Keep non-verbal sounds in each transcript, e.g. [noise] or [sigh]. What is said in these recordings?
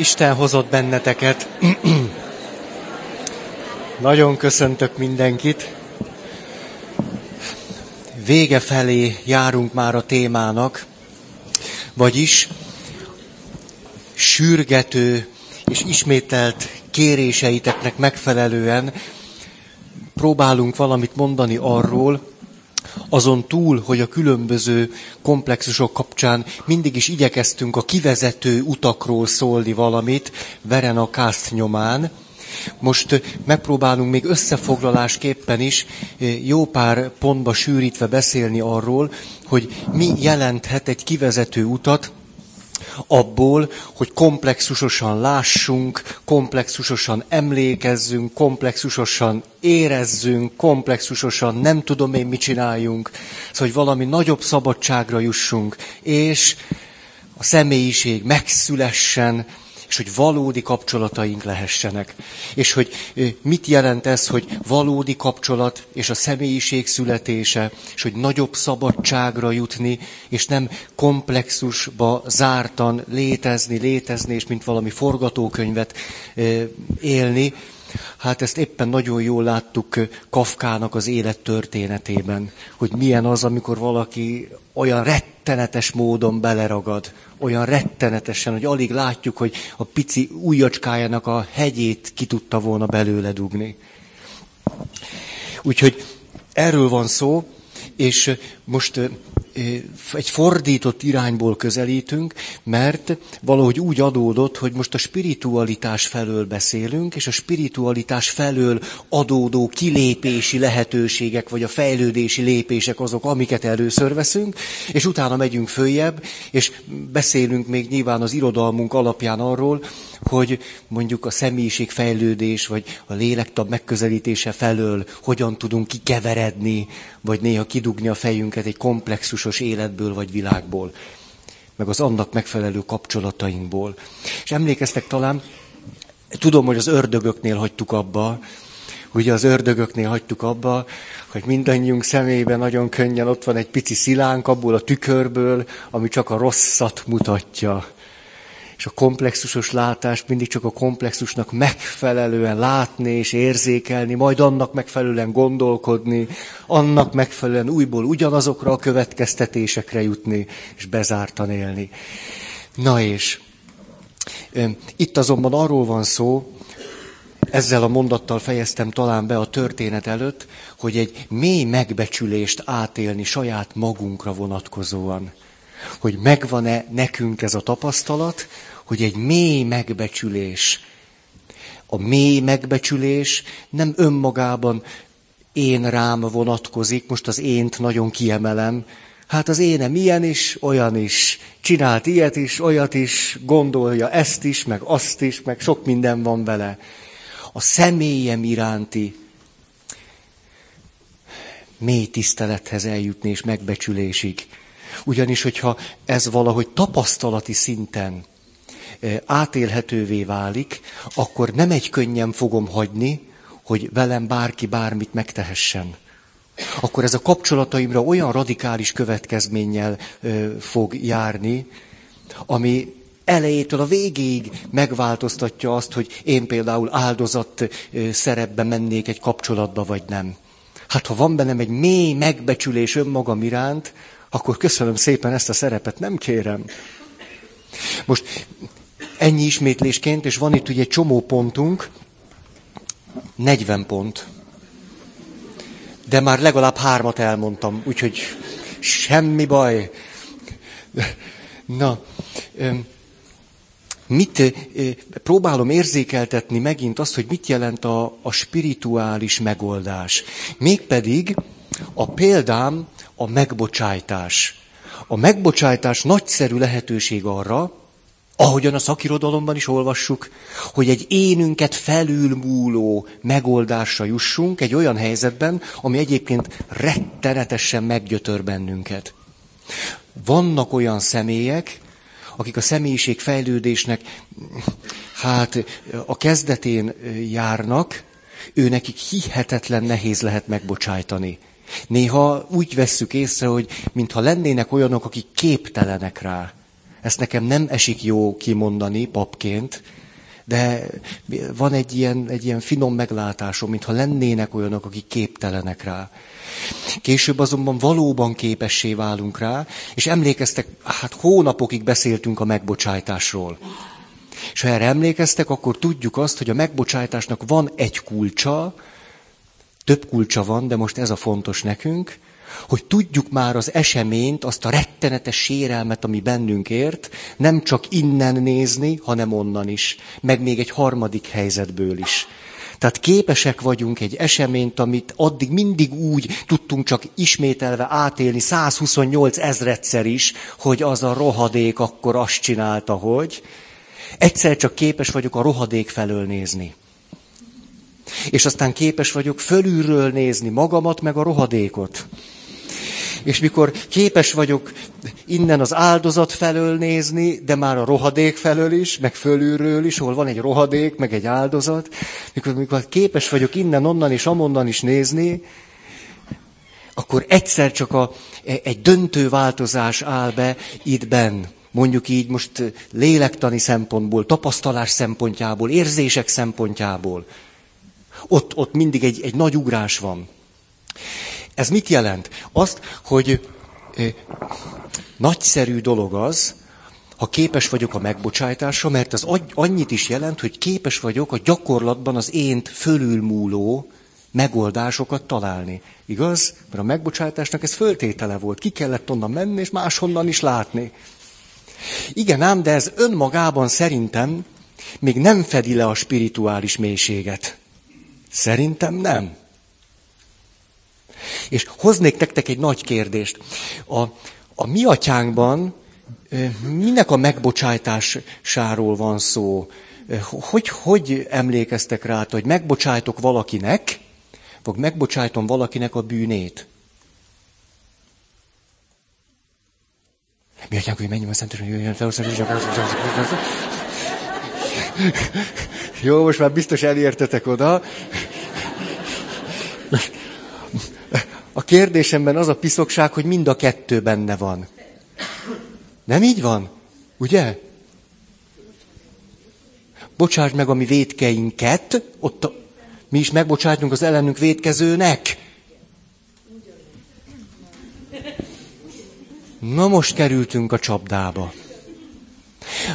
Isten hozott benneteket. [clears throat] Nagyon köszöntök mindenkit. Vége felé járunk már a témának, vagyis sürgető és ismételt kéréseiteknek megfelelően próbálunk valamit mondani arról, azon túl, hogy a különböző komplexusok kapcsán mindig is igyekeztünk a kivezető utakról szólni valamit, veren a kászt nyomán, most megpróbálunk még összefoglalásképpen is jó pár pontba sűrítve beszélni arról, hogy mi jelenthet egy kivezető utat, abból, hogy komplexusosan lássunk, komplexusosan emlékezzünk, komplexusosan érezzünk, komplexusosan nem tudom én mit csináljunk, szóval, hogy valami nagyobb szabadságra jussunk, és a személyiség megszülessen, és hogy valódi kapcsolataink lehessenek. És hogy mit jelent ez, hogy valódi kapcsolat és a személyiség születése, és hogy nagyobb szabadságra jutni, és nem komplexusba zártan létezni, létezni, és mint valami forgatókönyvet élni, Hát ezt éppen nagyon jól láttuk Kafkának az élet történetében, hogy milyen az, amikor valaki olyan rettenetes módon beleragad, olyan rettenetesen, hogy alig látjuk, hogy a pici ujjacskájának a hegyét ki tudta volna belőle dugni. Úgyhogy erről van szó, és most egy fordított irányból közelítünk, mert valahogy úgy adódott, hogy most a spiritualitás felől beszélünk, és a spiritualitás felől adódó kilépési lehetőségek, vagy a fejlődési lépések azok, amiket először veszünk, és utána megyünk följebb, és beszélünk még nyilván az irodalmunk alapján arról, hogy mondjuk a személyiségfejlődés, vagy a lélektab megközelítése felől hogyan tudunk kikeveredni, vagy néha kidugni a fejünket egy komplexusos életből vagy világból, meg az annak megfelelő kapcsolatainkból. És emlékeztek talán, tudom, hogy az ördögöknél hagytuk abba, ugye az ördögöknél hagytuk abba, hogy mindannyiunk szemében nagyon könnyen ott van egy pici szilánk abból a tükörből, ami csak a rosszat mutatja és a komplexusos látást mindig csak a komplexusnak megfelelően látni és érzékelni, majd annak megfelelően gondolkodni, annak megfelelően újból ugyanazokra a következtetésekre jutni, és bezártan élni. Na és itt azonban arról van szó, ezzel a mondattal fejeztem talán be a történet előtt, hogy egy mély megbecsülést átélni saját magunkra vonatkozóan. Hogy megvan-e nekünk ez a tapasztalat, hogy egy mély megbecsülés, a mély megbecsülés nem önmagában én rám vonatkozik, most az ént nagyon kiemelem, hát az énem ilyen is, olyan is, csinált ilyet is, olyat is, gondolja ezt is, meg azt is, meg sok minden van vele. A személyem iránti mély tisztelethez eljutni és megbecsülésig. Ugyanis, hogyha ez valahogy tapasztalati szinten átélhetővé válik, akkor nem egy könnyen fogom hagyni, hogy velem bárki bármit megtehessen. Akkor ez a kapcsolataimra olyan radikális következménnyel fog járni, ami elejétől a végéig megváltoztatja azt, hogy én például áldozat szerepbe mennék egy kapcsolatba, vagy nem. Hát ha van bennem egy mély megbecsülés önmagam iránt, akkor köszönöm szépen ezt a szerepet, nem kérem. Most Ennyi ismétlésként, és van itt ugye csomó pontunk, 40 pont. De már legalább hármat elmondtam, úgyhogy semmi baj. Na, mit próbálom érzékeltetni megint azt, hogy mit jelent a, a spirituális megoldás. Mégpedig a példám a megbocsájtás. A megbocsájtás nagyszerű lehetőség arra, ahogyan a szakirodalomban is olvassuk, hogy egy énünket felülmúló megoldásra jussunk egy olyan helyzetben, ami egyébként rettenetesen meggyötör bennünket. Vannak olyan személyek, akik a személyiség fejlődésnek hát a kezdetén járnak, ő nekik hihetetlen nehéz lehet megbocsájtani. Néha úgy vesszük észre, hogy mintha lennének olyanok, akik képtelenek rá Ezt nekem nem esik jó kimondani papként, de van egy ilyen, egy ilyen finom meglátásom, mintha lennének olyanok, akik képtelenek rá. Később azonban valóban képessé válunk rá, és emlékeztek, hát hónapokig beszéltünk a megbocsájtásról. És ha erre emlékeztek, akkor tudjuk azt, hogy a megbocsájtásnak van egy kulcsa, több kulcsa van, de most ez a fontos nekünk, hogy tudjuk már az eseményt, azt a rettenetes sérelmet, ami bennünk ért, nem csak innen nézni, hanem onnan is, meg még egy harmadik helyzetből is. Tehát képesek vagyunk egy eseményt, amit addig mindig úgy tudtunk csak ismételve átélni 128 ezredszer is, hogy az a rohadék akkor azt csinálta, hogy. Egyszer csak képes vagyok a rohadék felől nézni. És aztán képes vagyok fölülről nézni magamat, meg a rohadékot. És mikor képes vagyok innen az áldozat felől nézni, de már a rohadék felől is, meg fölülről is, ahol van egy rohadék, meg egy áldozat, mikor, mikor képes vagyok innen, onnan és amonnan is nézni, akkor egyszer csak a, egy döntő változás áll be itt benn. Mondjuk így most lélektani szempontból, tapasztalás szempontjából, érzések szempontjából. Ott, ott mindig egy, egy nagy ugrás van. Ez mit jelent? Azt, hogy nagyszerű dolog az, ha képes vagyok a megbocsájtásra, mert az annyit is jelent, hogy képes vagyok a gyakorlatban az ént fölülmúló megoldásokat találni. Igaz? Mert a megbocsátásnak ez föltétele volt. Ki kellett onnan menni, és máshonnan is látni. Igen ám, de ez önmagában szerintem még nem fedi le a spirituális mélységet. Szerintem nem. És hoznék nektek egy nagy kérdést. A, a mi atyánkban minek a megbocsájtásáról van szó? Hogy, hogy emlékeztek rá, hogy megbocsájtok valakinek, vagy megbocsájtom valakinek a bűnét? Mi atyánk, hogy menjünk a hogy jöjjön fel, Jó, most már biztos elértetek oda. A kérdésemben az a piszokság, hogy mind a kettő benne van. Nem így van? Ugye? Bocsáss meg a mi védkeinket, ott a, mi is megbocsájtunk az ellenünk védkezőnek. Na most kerültünk a csapdába.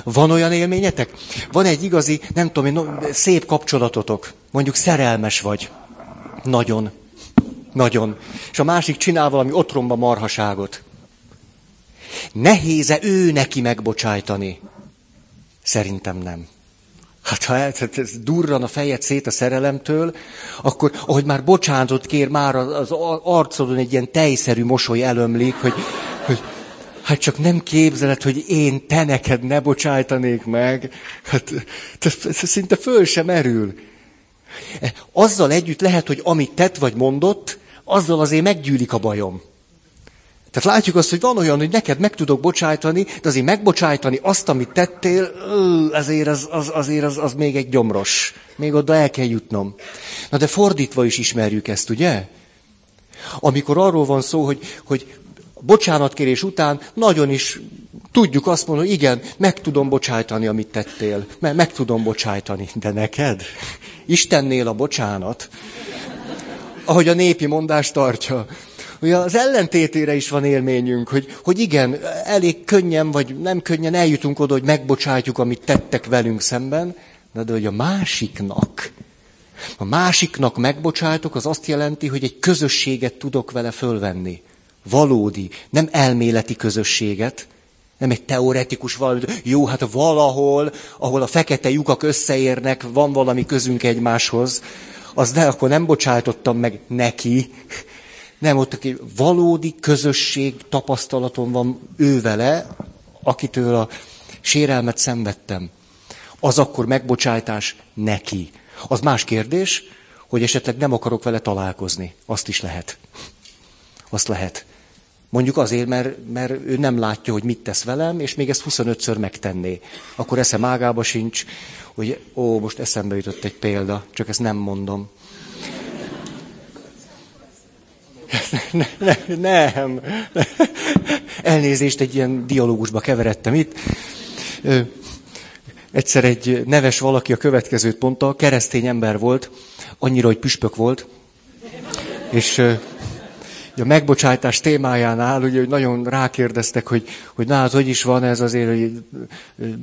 Van olyan élményetek? Van egy igazi, nem tudom én, szép kapcsolatotok. Mondjuk szerelmes vagy. Nagyon. Nagyon. És a másik csinál valami otromba marhaságot. Nehéze ő neki megbocsájtani? Szerintem nem. Hát ha el, ez durran a fejed szét a szerelemtől, akkor, ahogy már bocsánatot kér, már az arcodon egy ilyen tejszerű mosoly elömlik, hogy, hogy hát csak nem képzeled, hogy én te neked ne bocsájtanék meg. Hát ez szinte föl sem erül. Azzal együtt lehet, hogy amit tett vagy mondott, azzal azért meggyűlik a bajom. Tehát látjuk azt, hogy van olyan, hogy neked meg tudok bocsájtani, de azért megbocsájtani azt, amit tettél, azért az, az, azért az, az még egy gyomros. Még oda el kell jutnom. Na de fordítva is ismerjük ezt, ugye? Amikor arról van szó, hogy, hogy bocsánatkérés után nagyon is tudjuk azt mondani, hogy igen, meg tudom bocsájtani, amit tettél. Meg, meg tudom bocsájtani. De neked? Istennél a bocsánat ahogy a népi mondás tartja. Ugye az ellentétére is van élményünk, hogy, hogy igen, elég könnyen, vagy nem könnyen eljutunk oda, hogy megbocsátjuk, amit tettek velünk szemben, de, de hogy a másiknak, a másiknak megbocsájtok, az azt jelenti, hogy egy közösséget tudok vele fölvenni. Valódi, nem elméleti közösséget, nem egy teoretikus valami, jó, hát valahol, ahol a fekete lyukak összeérnek, van valami közünk egymáshoz, az ne, akkor nem bocsájtottam meg neki, nem, ott aki valódi közösség tapasztalatom van ő vele, akitől a sérelmet szenvedtem. Az akkor megbocsájtás neki. Az más kérdés, hogy esetleg nem akarok vele találkozni. Azt is lehet. Azt lehet. Mondjuk azért, mert, mert ő nem látja, hogy mit tesz velem, és még ezt 25-ször megtenné. Akkor eszem ágába sincs, hogy ó, most eszembe jutott egy példa, csak ezt nem mondom. [laughs] Ne, ne, nem. Elnézést, egy ilyen dialógusba keveredtem itt. Egyszer egy neves valaki a következőt mondta, keresztény ember volt, annyira, hogy püspök volt, és a megbocsátás témájánál, ugye, hogy nagyon rákérdeztek, hogy, hogy na, hát, hogy is van ez azért, hogy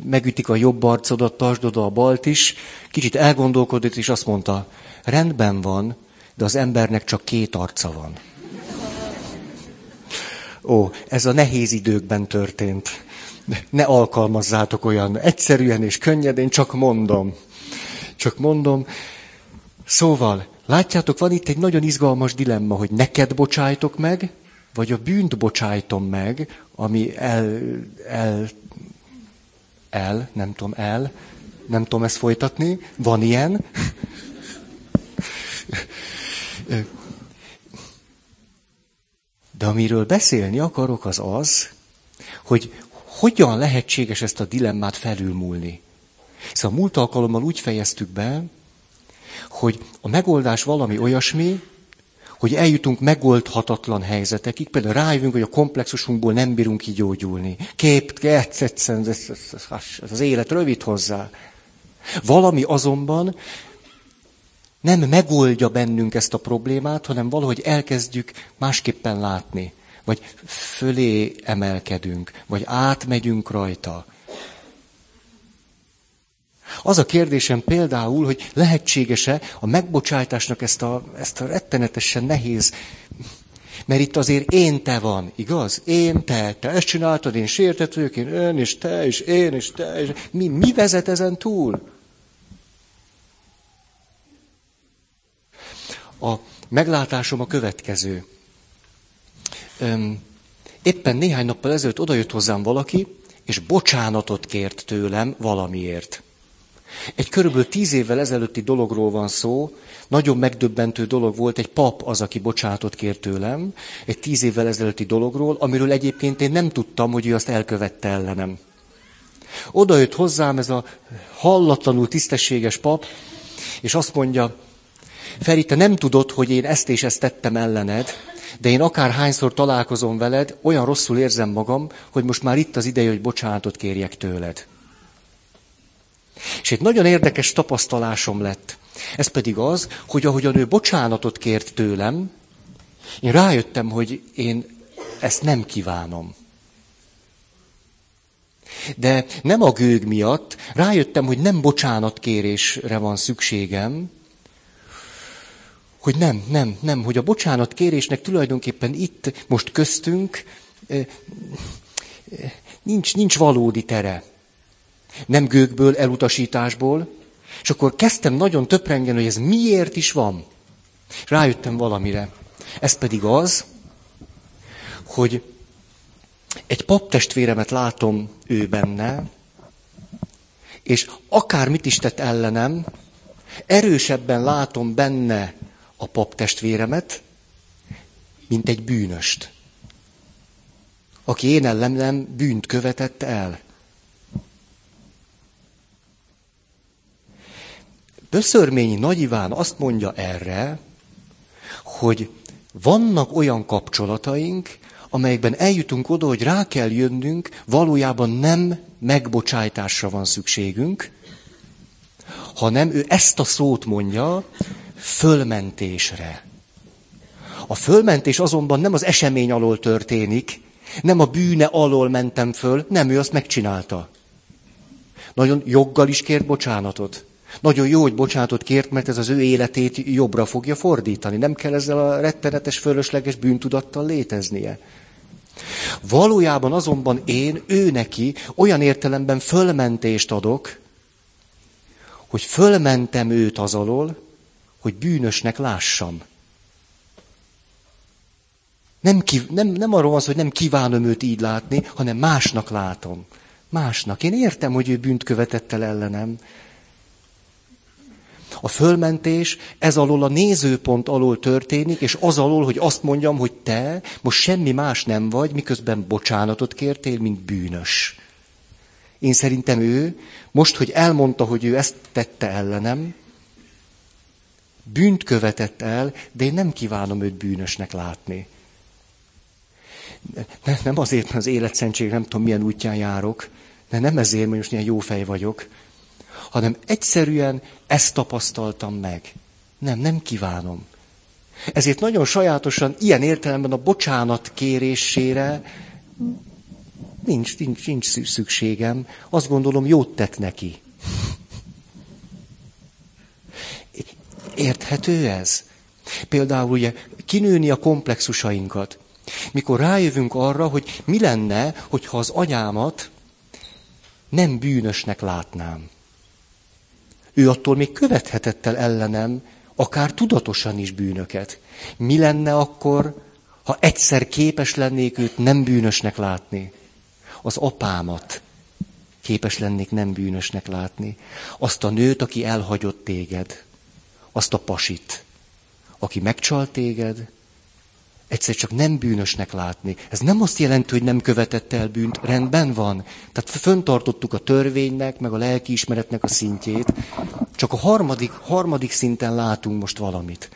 megütik a jobb arcodat, tartsd oda a balt is. Kicsit elgondolkodott, és azt mondta, rendben van, de az embernek csak két arca van. Ó, ez a nehéz időkben történt. Ne alkalmazzátok olyan egyszerűen és könnyedén, csak mondom. Csak mondom. Szóval, látjátok, van itt egy nagyon izgalmas dilemma, hogy neked bocsájtok meg, vagy a bűnt bocsájtom meg, ami el, el, el, nem tudom, el, nem tudom ezt folytatni, van ilyen. De amiről beszélni akarok, az az, hogy hogyan lehetséges ezt a dilemmát felülmúlni. Szóval múlt alkalommal úgy fejeztük be, hogy a megoldás valami olyasmi, hogy eljutunk megoldhatatlan helyzetekig, például rájövünk, hogy a komplexusunkból nem bírunk kigyógyulni. Kép, egyszerűen, ez, ez, ez az élet rövid hozzá. Valami azonban nem megoldja bennünk ezt a problémát, hanem valahogy elkezdjük másképpen látni. Vagy fölé emelkedünk, vagy átmegyünk rajta. Az a kérdésem például, hogy lehetséges-e a megbocsátásnak ezt a, ezt a rettenetesen nehéz, mert itt azért én te van, igaz? Én te, te ezt csináltad, én sértett vagyok, én ön, és te, és én, és te, és mi, mi vezet ezen túl? A meglátásom a következő. Éppen néhány nappal ezelőtt odajött hozzám valaki, és bocsánatot kért tőlem valamiért. Egy körülbelül tíz évvel ezelőtti dologról van szó, nagyon megdöbbentő dolog volt, egy pap az, aki bocsánatot kért tőlem, egy tíz évvel ezelőtti dologról, amiről egyébként én nem tudtam, hogy ő azt elkövette ellenem. Oda jött hozzám ez a hallatlanul tisztességes pap, és azt mondja, Feri, te nem tudod, hogy én ezt és ezt tettem ellened, de én akár hányszor találkozom veled, olyan rosszul érzem magam, hogy most már itt az ideje, hogy bocsánatot kérjek tőled. És egy nagyon érdekes tapasztalásom lett. Ez pedig az, hogy ahogyan ő bocsánatot kért tőlem, én rájöttem, hogy én ezt nem kívánom. De nem a gőg miatt, rájöttem, hogy nem bocsánatkérésre van szükségem, hogy nem, nem, nem, hogy a bocsánat kérésnek tulajdonképpen itt, most köztünk nincs, nincs valódi tere. Nem gőkből, elutasításból. És akkor kezdtem nagyon töprengeni, hogy ez miért is van. Rájöttem valamire. Ez pedig az, hogy egy paptestvéremet látom ő benne, és akármit is tett ellenem, erősebben látom benne a paptestvéremet, mint egy bűnöst, aki én ellenem bűnt követett el. Böszörményi Nagy Iván azt mondja erre, hogy vannak olyan kapcsolataink, amelyekben eljutunk oda, hogy rá kell jönnünk, valójában nem megbocsájtásra van szükségünk, hanem ő ezt a szót mondja, fölmentésre. A fölmentés azonban nem az esemény alól történik, nem a bűne alól mentem föl, nem ő azt megcsinálta. Nagyon joggal is kért bocsánatot. Nagyon jó, hogy bocsánatot kért, mert ez az ő életét jobbra fogja fordítani. Nem kell ezzel a rettenetes, fölösleges bűntudattal léteznie. Valójában azonban én, ő neki olyan értelemben fölmentést adok, hogy fölmentem őt az alól, hogy bűnösnek lássam. Nem, kív- nem, nem arról van szó, hogy nem kívánom őt így látni, hanem másnak látom. Másnak. Én értem, hogy ő bűnt követett el ellenem. A fölmentés ez alól a nézőpont alól történik, és az alól, hogy azt mondjam, hogy te most semmi más nem vagy, miközben bocsánatot kértél, mint bűnös. Én szerintem ő, most, hogy elmondta, hogy ő ezt tette ellenem, bűnt követett el, de én nem kívánom őt bűnösnek látni. ne, nem azért, mert az életszentség nem tudom milyen útján járok, de nem ezért, mert most ilyen jó fej vagyok, hanem egyszerűen ezt tapasztaltam meg. Nem, nem kívánom. Ezért nagyon sajátosan, ilyen értelemben a bocsánat kérésére nincs, nincs, nincs szükségem. Azt gondolom, jót tett neki. Érthető ez? Például ugye kinőni a komplexusainkat. Mikor rájövünk arra, hogy mi lenne, hogyha az anyámat nem bűnösnek látnám. Ő attól még követhetett el ellenem, akár tudatosan is bűnöket. Mi lenne akkor, ha egyszer képes lennék őt nem bűnösnek látni? Az apámat képes lennék nem bűnösnek látni. Azt a nőt, aki elhagyott téged. Azt a pasit, aki megcsalt téged, egyszer csak nem bűnösnek látni. Ez nem azt jelenti, hogy nem követett el bűnt, rendben van. Tehát föntartottuk a törvénynek, meg a lelkiismeretnek a szintjét, csak a harmadik, harmadik szinten látunk most valamit.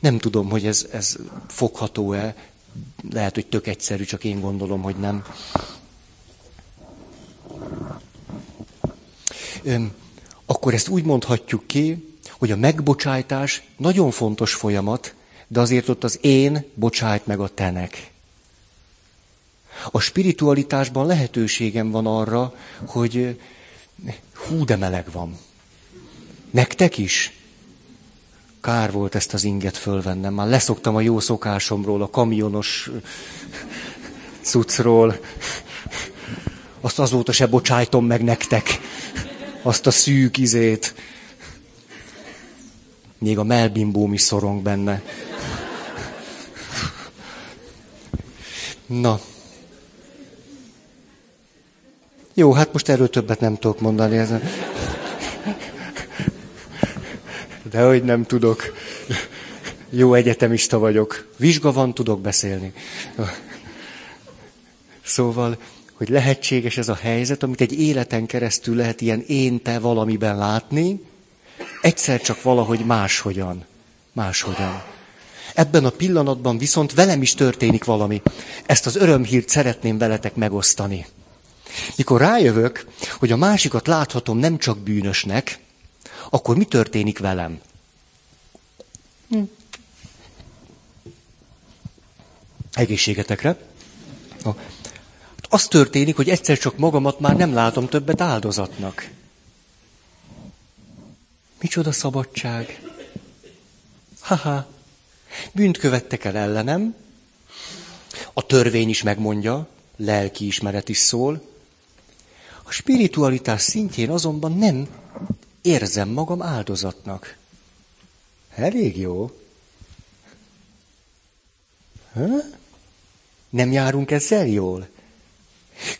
Nem tudom, hogy ez, ez fogható-e, lehet, hogy tök egyszerű, csak én gondolom, hogy nem. Öm, akkor ezt úgy mondhatjuk ki, hogy a megbocsájtás nagyon fontos folyamat, de azért ott az én bocsájt meg a tenek. A spiritualitásban lehetőségem van arra, hogy hú, de meleg van. Nektek is? Kár volt ezt az inget fölvennem. Már leszoktam a jó szokásomról, a kamionos cuccról. Azt azóta se bocsájtom meg nektek. Azt a szűk izét. Még a melbimbóm is szorong benne. Na. Jó, hát most erről többet nem tudok mondani. Ez De hogy nem tudok. Jó egyetemista vagyok. Vizsga van, tudok beszélni. Szóval, hogy lehetséges ez a helyzet, amit egy életen keresztül lehet ilyen én-te valamiben látni, egyszer csak valahogy máshogyan. Máshogyan. Ebben a pillanatban viszont velem is történik valami. Ezt az örömhírt szeretném veletek megosztani. Mikor rájövök, hogy a másikat láthatom nem csak bűnösnek, akkor mi történik velem? Hm. Egészségetekre. Az történik, hogy egyszer csak magamat már nem látom többet áldozatnak. Micsoda szabadság. Haha. Bűnt követtek el ellenem, a törvény is megmondja, lelki ismeret is szól. A spiritualitás szintjén azonban nem érzem magam áldozatnak. Elég jó. Ha? Nem járunk ezzel jól?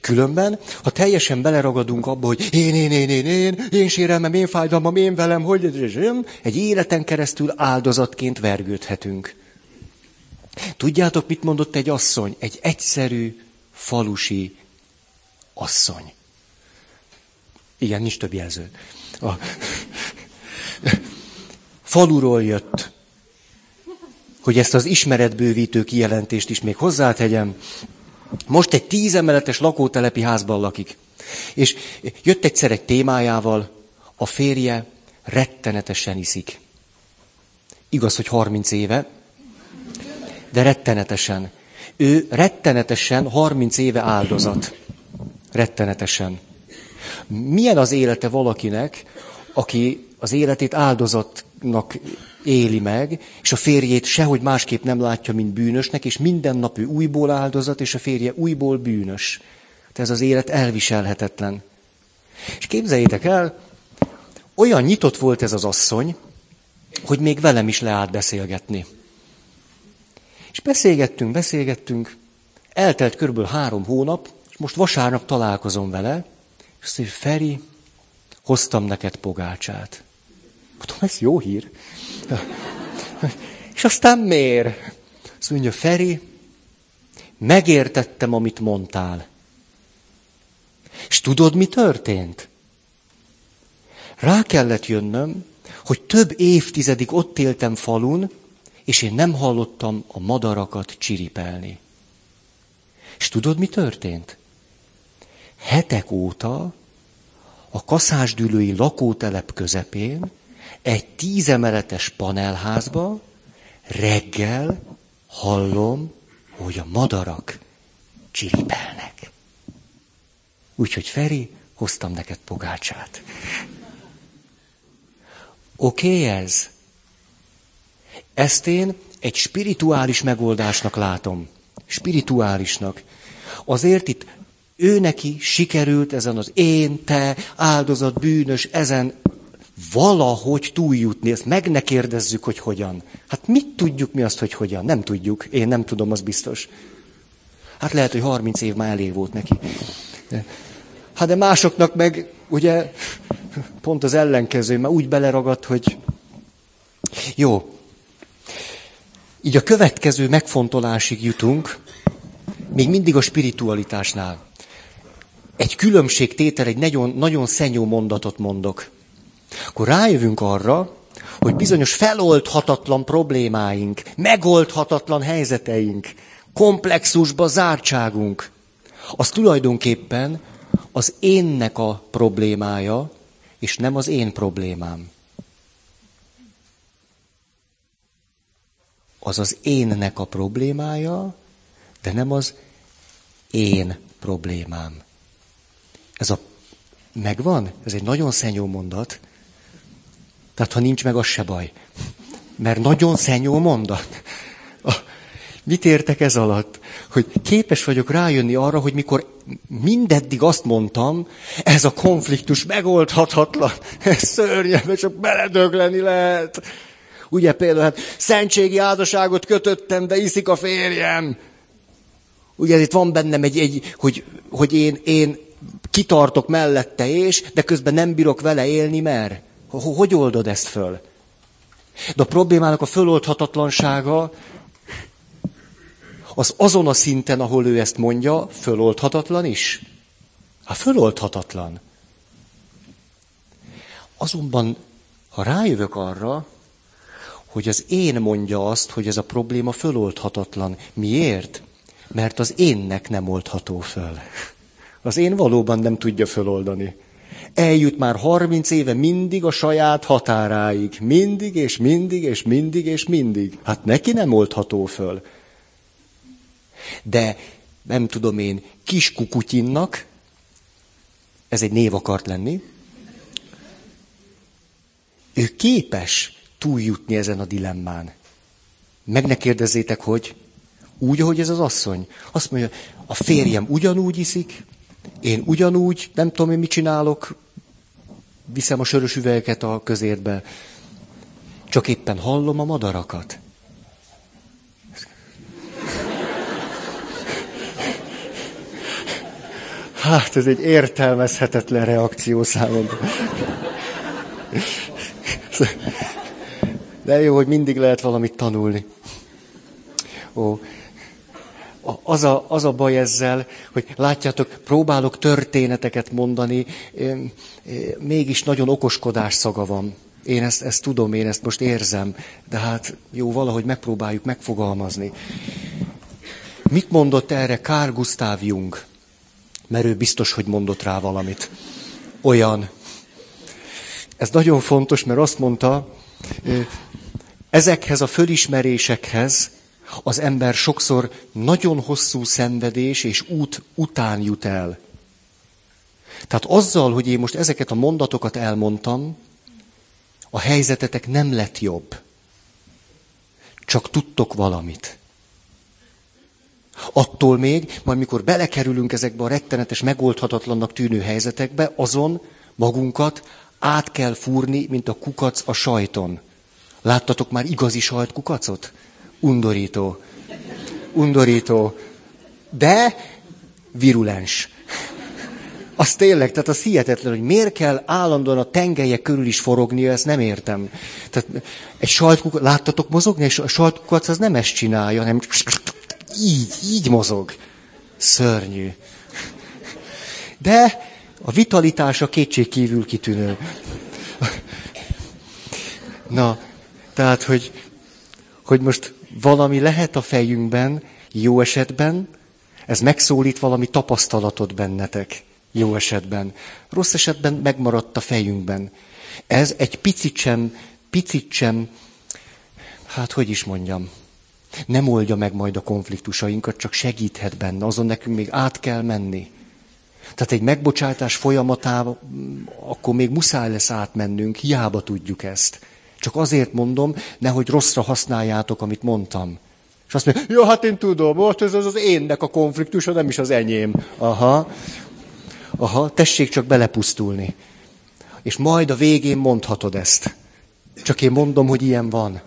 Különben, ha teljesen beleragadunk abba, hogy én, én, én, én, én, én sérelmem, én fájdalmam, én velem, hogy egy életen keresztül áldozatként vergődhetünk. Tudjátok, mit mondott egy asszony? Egy egyszerű, falusi asszony. Igen, nincs több jelző. A... Faluról jött, hogy ezt az ismeretbővítő kijelentést is még hozzátegyem. Most egy tízemeletes lakótelepi házban lakik. És jött egyszer egy témájával, a férje rettenetesen iszik. Igaz, hogy 30 éve, de rettenetesen. Ő rettenetesen 30 éve áldozat. Rettenetesen. Milyen az élete valakinek, aki az életét áldozatnak éli meg, és a férjét sehogy másképp nem látja, mint bűnösnek, és minden nap ő újból áldozat, és a férje újból bűnös. Tehát ez az élet elviselhetetlen. És képzeljétek el, olyan nyitott volt ez az asszony, hogy még velem is leállt beszélgetni. És beszélgettünk, beszélgettünk, eltelt körülbelül három hónap, és most vasárnap találkozom vele, és azt mondja, Feri, hoztam neked pogácsát. Mondom, ez jó hír. És aztán miért? Azt mondja, Feri, megértettem, amit mondtál. És tudod, mi történt? Rá kellett jönnöm, hogy több évtizedig ott éltem falun, és én nem hallottam a madarakat csiripelni. És tudod, mi történt? Hetek óta a kaszásdülői lakótelep közepén egy tízemeletes panelházba reggel hallom, hogy a madarak csiripelnek. Úgyhogy Feri, hoztam neked pogácsát. Oké okay, ez? Ezt én egy spirituális megoldásnak látom. Spirituálisnak. Azért itt ő neki sikerült ezen az én, te, áldozat, bűnös, ezen valahogy túljutni. Ezt meg ne kérdezzük, hogy hogyan. Hát mit tudjuk mi azt, hogy hogyan? Nem tudjuk. Én nem tudom, az biztos. Hát lehet, hogy 30 év már elég volt neki. Hát de másoknak meg, ugye, pont az ellenkező, mert úgy beleragadt, hogy jó. Így a következő megfontolásig jutunk, még mindig a spiritualitásnál. Egy különbségtétel, egy nagyon, nagyon szenyó mondatot mondok. Akkor rájövünk arra, hogy bizonyos feloldhatatlan problémáink, megoldhatatlan helyzeteink, komplexusba zártságunk, az tulajdonképpen az énnek a problémája, és nem az én problémám. Az az énnek a problémája, de nem az én problémám. Ez a megvan? Ez egy nagyon szenyó mondat. Tehát ha nincs meg, az se baj. Mert nagyon szenyó mondat. Mit értek ez alatt? Hogy képes vagyok rájönni arra, hogy mikor mindeddig azt mondtam, ez a konfliktus megoldhatatlan, ez szörnyű, mert csak beledögleni lehet. Ugye például, hát szentségi áldoságot kötöttem, de iszik a férjem. Ugye itt van bennem egy, egy hogy, hogy én, én kitartok mellette és, de közben nem bírok vele élni, mert hogy oldod ezt föl? De a problémának a föloldhatatlansága az azon a szinten, ahol ő ezt mondja, föloldhatatlan is? Hát föloldhatatlan. Azonban, ha rájövök arra, hogy az én mondja azt, hogy ez a probléma föloldhatatlan. Miért? Mert az énnek nem oldható föl. Az én valóban nem tudja föloldani. Eljut már 30 éve mindig a saját határáig. Mindig és mindig és mindig és mindig. Hát neki nem oldható föl. De nem tudom én, kis kukutyinnak, ez egy név akart lenni, ő képes túljutni ezen a dilemmán. Meg ne kérdezzétek, hogy úgy, ahogy ez az asszony. Azt mondja, a férjem ugyanúgy iszik, én ugyanúgy, nem tudom én mit csinálok, viszem a sörös üvegeket a közértbe, csak éppen hallom a madarakat. Hát, ez egy értelmezhetetlen reakció számomra. De jó, hogy mindig lehet valamit tanulni. Ó, az a, az a baj ezzel, hogy látjátok, próbálok történeteket mondani, mégis nagyon okoskodás szaga van. Én ezt, ezt tudom, én ezt most érzem, de hát jó, valahogy megpróbáljuk megfogalmazni. Mit mondott erre Carl Gustav Jung? Mert ő biztos, hogy mondott rá valamit. Olyan. Ez nagyon fontos, mert azt mondta, ezekhez a fölismerésekhez az ember sokszor nagyon hosszú szenvedés és út után jut el. Tehát azzal, hogy én most ezeket a mondatokat elmondtam, a helyzetetek nem lett jobb. Csak tudtok valamit. Attól még, majd mikor belekerülünk ezekbe a rettenetes, megoldhatatlannak tűnő helyzetekbe, azon magunkat át kell fúrni, mint a kukac a sajton. Láttatok már igazi sajtkukacot? Undorító. Undorító. De virulens. Az tényleg, tehát az hihetetlen, hogy miért kell állandóan a tengelyek körül is forognia, ezt nem értem. Tehát egy sajtkukac, láttatok mozogni? És a sajtkukac az nem ezt csinálja, hanem így, így mozog. Szörnyű. De a vitalitása kétségkívül kitűnő. Na, tehát, hogy hogy most valami lehet a fejünkben, jó esetben, ez megszólít valami tapasztalatot bennetek, jó esetben. Rossz esetben megmaradt a fejünkben. Ez egy picit sem, picit sem, hát hogy is mondjam, nem oldja meg majd a konfliktusainkat, csak segíthet benne, azon nekünk még át kell menni. Tehát egy megbocsátás folyamatában akkor még muszáj lesz átmennünk, hiába tudjuk ezt. Csak azért mondom, nehogy rosszra használjátok, amit mondtam. És azt mondja, jó, hát én tudom, most ez az, az énnek a konfliktusa, nem is az enyém. Aha, aha, tessék csak belepusztulni. És majd a végén mondhatod ezt. Csak én mondom, hogy ilyen van.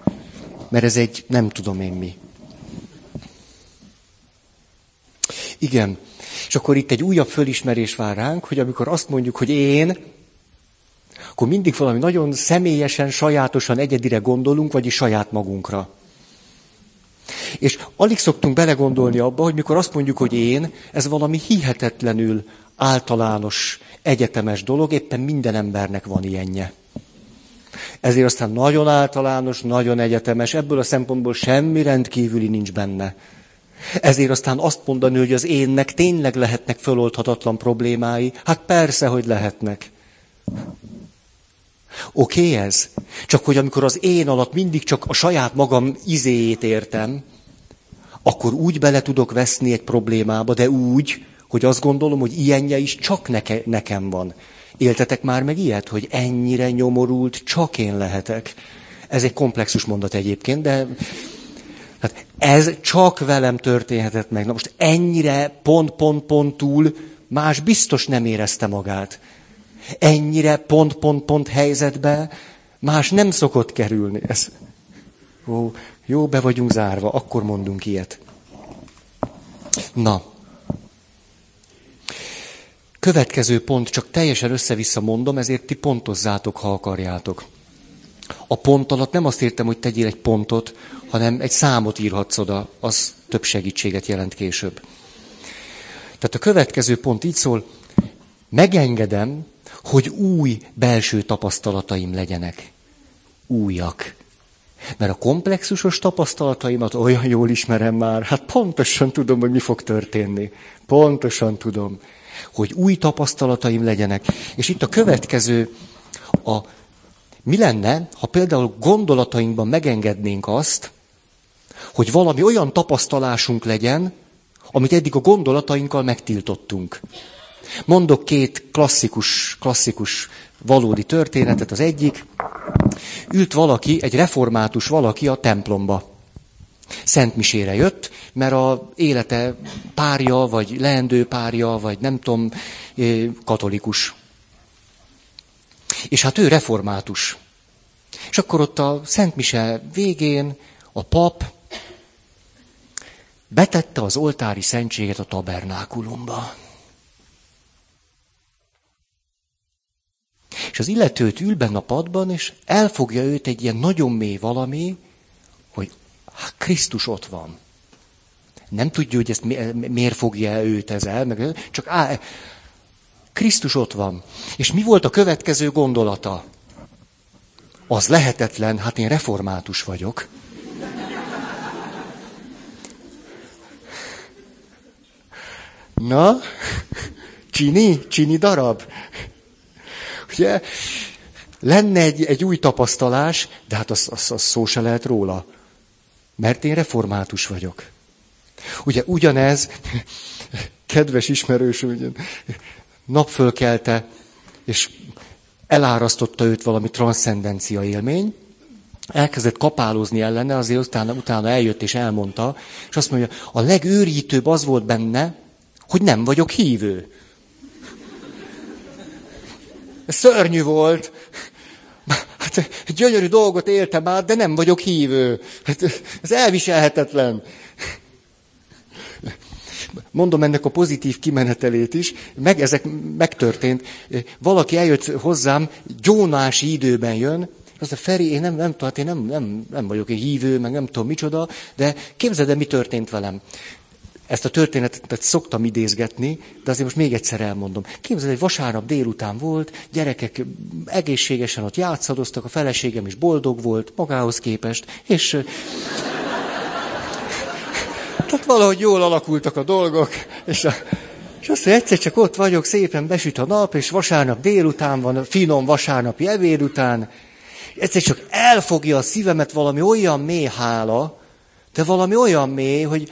Mert ez egy nem tudom én mi. Igen. És akkor itt egy újabb fölismerés vár ránk, hogy amikor azt mondjuk, hogy én, akkor mindig valami nagyon személyesen, sajátosan, egyedire gondolunk, vagyis saját magunkra. És alig szoktunk belegondolni abba, hogy mikor azt mondjuk, hogy én, ez valami hihetetlenül általános, egyetemes dolog, éppen minden embernek van ilyenje. Ezért aztán nagyon általános, nagyon egyetemes, ebből a szempontból semmi rendkívüli nincs benne. Ezért aztán azt mondani, hogy az énnek tényleg lehetnek föloldhatatlan problémái, hát persze, hogy lehetnek. Oké okay ez? Csak hogy amikor az én alatt mindig csak a saját magam izéjét értem, akkor úgy bele tudok veszni egy problémába, de úgy, hogy azt gondolom, hogy ilyenje is csak neke, nekem van. Éltetek már meg ilyet, hogy ennyire nyomorult csak én lehetek? Ez egy komplexus mondat egyébként, de hát ez csak velem történhetett meg. Na most ennyire pont-pont-pont túl más biztos nem érezte magát. Ennyire pont-pont-pont helyzetbe más nem szokott kerülni. Ez, ó, jó, be vagyunk zárva, akkor mondunk ilyet. Na. Következő pont, csak teljesen össze-vissza mondom, ezért ti pontozzátok, ha akarjátok. A pont alatt nem azt értem, hogy tegyél egy pontot, hanem egy számot írhatsz oda, az több segítséget jelent később. Tehát a következő pont így szól, megengedem, hogy új belső tapasztalataim legyenek. Újak. Mert a komplexusos tapasztalataimat olyan jól ismerem már, hát pontosan tudom, hogy mi fog történni. Pontosan tudom, hogy új tapasztalataim legyenek. És itt a következő, a, mi lenne, ha például gondolatainkban megengednénk azt, hogy valami olyan tapasztalásunk legyen, amit eddig a gondolatainkkal megtiltottunk. Mondok két klasszikus, klasszikus valódi történetet. Az egyik, ült valaki, egy református valaki a templomba. Szentmisére jött, mert a élete párja, vagy leendő párja, vagy nem tudom, katolikus. És hát ő református. És akkor ott a Szentmise végén a pap betette az oltári szentséget a tabernákulumba. És az illetőt ül benne a padban, és elfogja őt egy ilyen nagyon mély valami, hogy hát Krisztus ott van. Nem tudja, hogy ezt miért fogja őt ez el, meg, csak á, Krisztus ott van. És mi volt a következő gondolata? Az lehetetlen, hát én református vagyok. Na, csini, csini darab. Ugye? Lenne egy, egy új tapasztalás, de hát az, az, az szó se lehet róla. Mert én református vagyok. Ugye ugyanez, [laughs] kedves ismerős, ugye, napfölkelte, és elárasztotta őt valami transzcendencia élmény, elkezdett kapálózni ellene, azért utána, utána eljött és elmondta, és azt mondja, a legőrítőbb az volt benne, hogy nem vagyok hívő. Szörnyű volt. Hát, gyönyörű dolgot éltem már, de nem vagyok hívő. Hát, ez elviselhetetlen. Mondom ennek a pozitív kimenetelét is, meg ezek megtörtént. Valaki eljött hozzám, gyónási időben jön, azt a Feri, én nem, nem tudom, én nem, nem, nem vagyok egy hívő, meg nem tudom micsoda, de képzeld el, mi történt velem. Ezt a történetet szoktam idézgetni, de azért most még egyszer elmondom. Képzeld, egy vasárnap délután volt, gyerekek egészségesen ott játszadoztak, a feleségem is boldog volt, magához képest, és... Tehát valahogy jól alakultak a dolgok, és, a, és azt, hogy egyszer csak ott vagyok, szépen besüt a nap, és vasárnap délután van, finom vasárnapi evéd után, egyszer csak elfogja a szívemet valami olyan mély hála, de valami olyan mély, hogy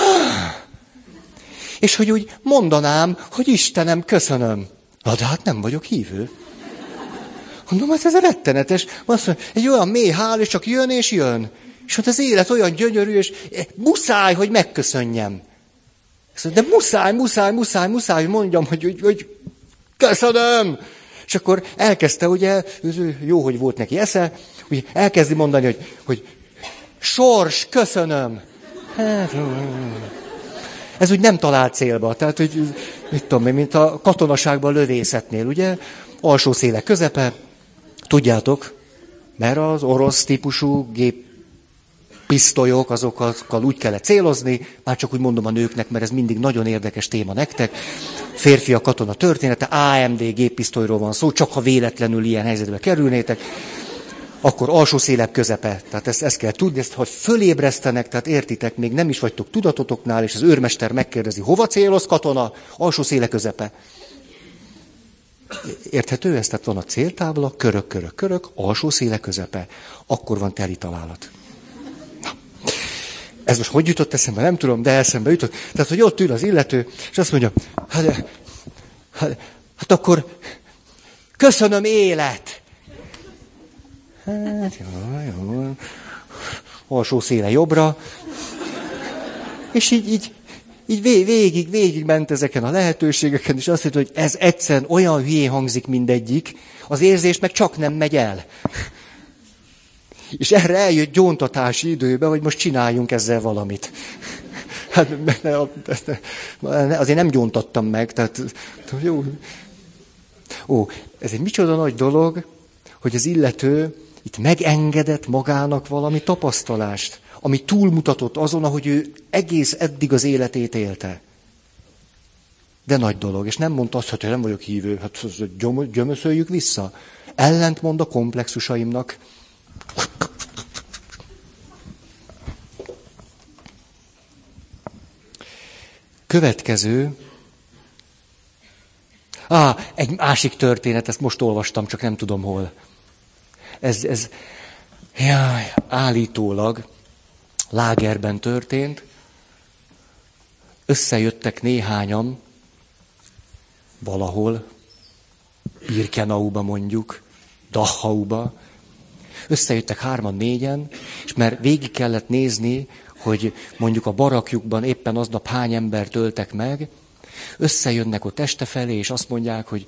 [sighs] és hogy úgy mondanám, hogy Istenem, köszönöm. Na de hát nem vagyok hívő. Mondom, hát ez rettenetes. Azt mondja, egy olyan mély hál, és csak jön és jön. És hát az élet olyan gyönyörű, és muszáj, hogy megköszönjem. De muszáj, muszáj, muszáj, muszáj, hogy mondjam, hogy, hogy, hogy köszönöm. És akkor elkezdte, ugye, jó, hogy volt neki esze, hogy elkezdi mondani, hogy, hogy sors, köszönöm. Ez úgy nem talál célba. Tehát, hogy mit tudom én, mint a katonaságban lövészetnél, ugye? Alsó széle közepe, tudjátok, mert az orosz típusú gép pisztolyok, azokkal úgy kellett célozni, már csak úgy mondom a nőknek, mert ez mindig nagyon érdekes téma nektek. Férfi a katona története, AMD géppisztolyról van szó, csak ha véletlenül ilyen helyzetbe kerülnétek akkor alsó szélebb közepe. Tehát ezt, ezt kell tudni, ezt, hogy fölébresztenek, tehát értitek, még nem is vagytok tudatotoknál, és az őrmester megkérdezi, hova céloz katona, alsó széle közepe. Érthető ez? Tehát van a céltábla, körök, körök, körök, alsó széle közepe. Akkor van teli találat. Na. Ez most hogy jutott eszembe, nem tudom, de eszembe jutott. Tehát, hogy ott ül az illető, és azt mondja, hát, hát, hát akkor köszönöm élet. Hát, jó, jó. Alsó széle jobbra. És így, így, így végig, végig ment ezeken a lehetőségeken, és azt mondta, hogy ez egyszerűen olyan hülyén hangzik mindegyik, az érzés meg csak nem megy el. És erre eljött gyóntatási időbe, hogy most csináljunk ezzel valamit. Hát azért nem gyóntattam meg, tehát jó. Ó, ez egy micsoda nagy dolog, hogy az illető itt megengedett magának valami tapasztalást, ami túlmutatott azon, ahogy ő egész eddig az életét élte. De nagy dolog, és nem mondta azt, hogy nem vagyok hívő, hát gyömöszöljük vissza. Ellentmond a komplexusaimnak. Következő. Á, egy másik történet, ezt most olvastam, csak nem tudom hol ez, ez jaj, állítólag lágerben történt, összejöttek néhányan valahol, Birkenauba mondjuk, Dachauba, összejöttek hárman, négyen, és mert végig kellett nézni, hogy mondjuk a barakjukban éppen aznap hány embert öltek meg, összejönnek ott este felé, és azt mondják, hogy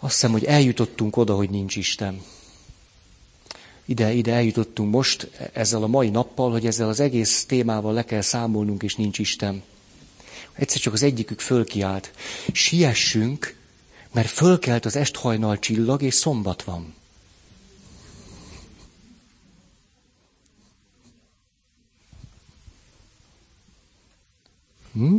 azt hiszem, hogy eljutottunk oda, hogy nincs Isten ide, ide eljutottunk most ezzel a mai nappal, hogy ezzel az egész témával le kell számolnunk, és nincs Isten. Egyszer csak az egyikük fölkiált. Siessünk, mert fölkelt az esthajnal csillag, és szombat van. Hm?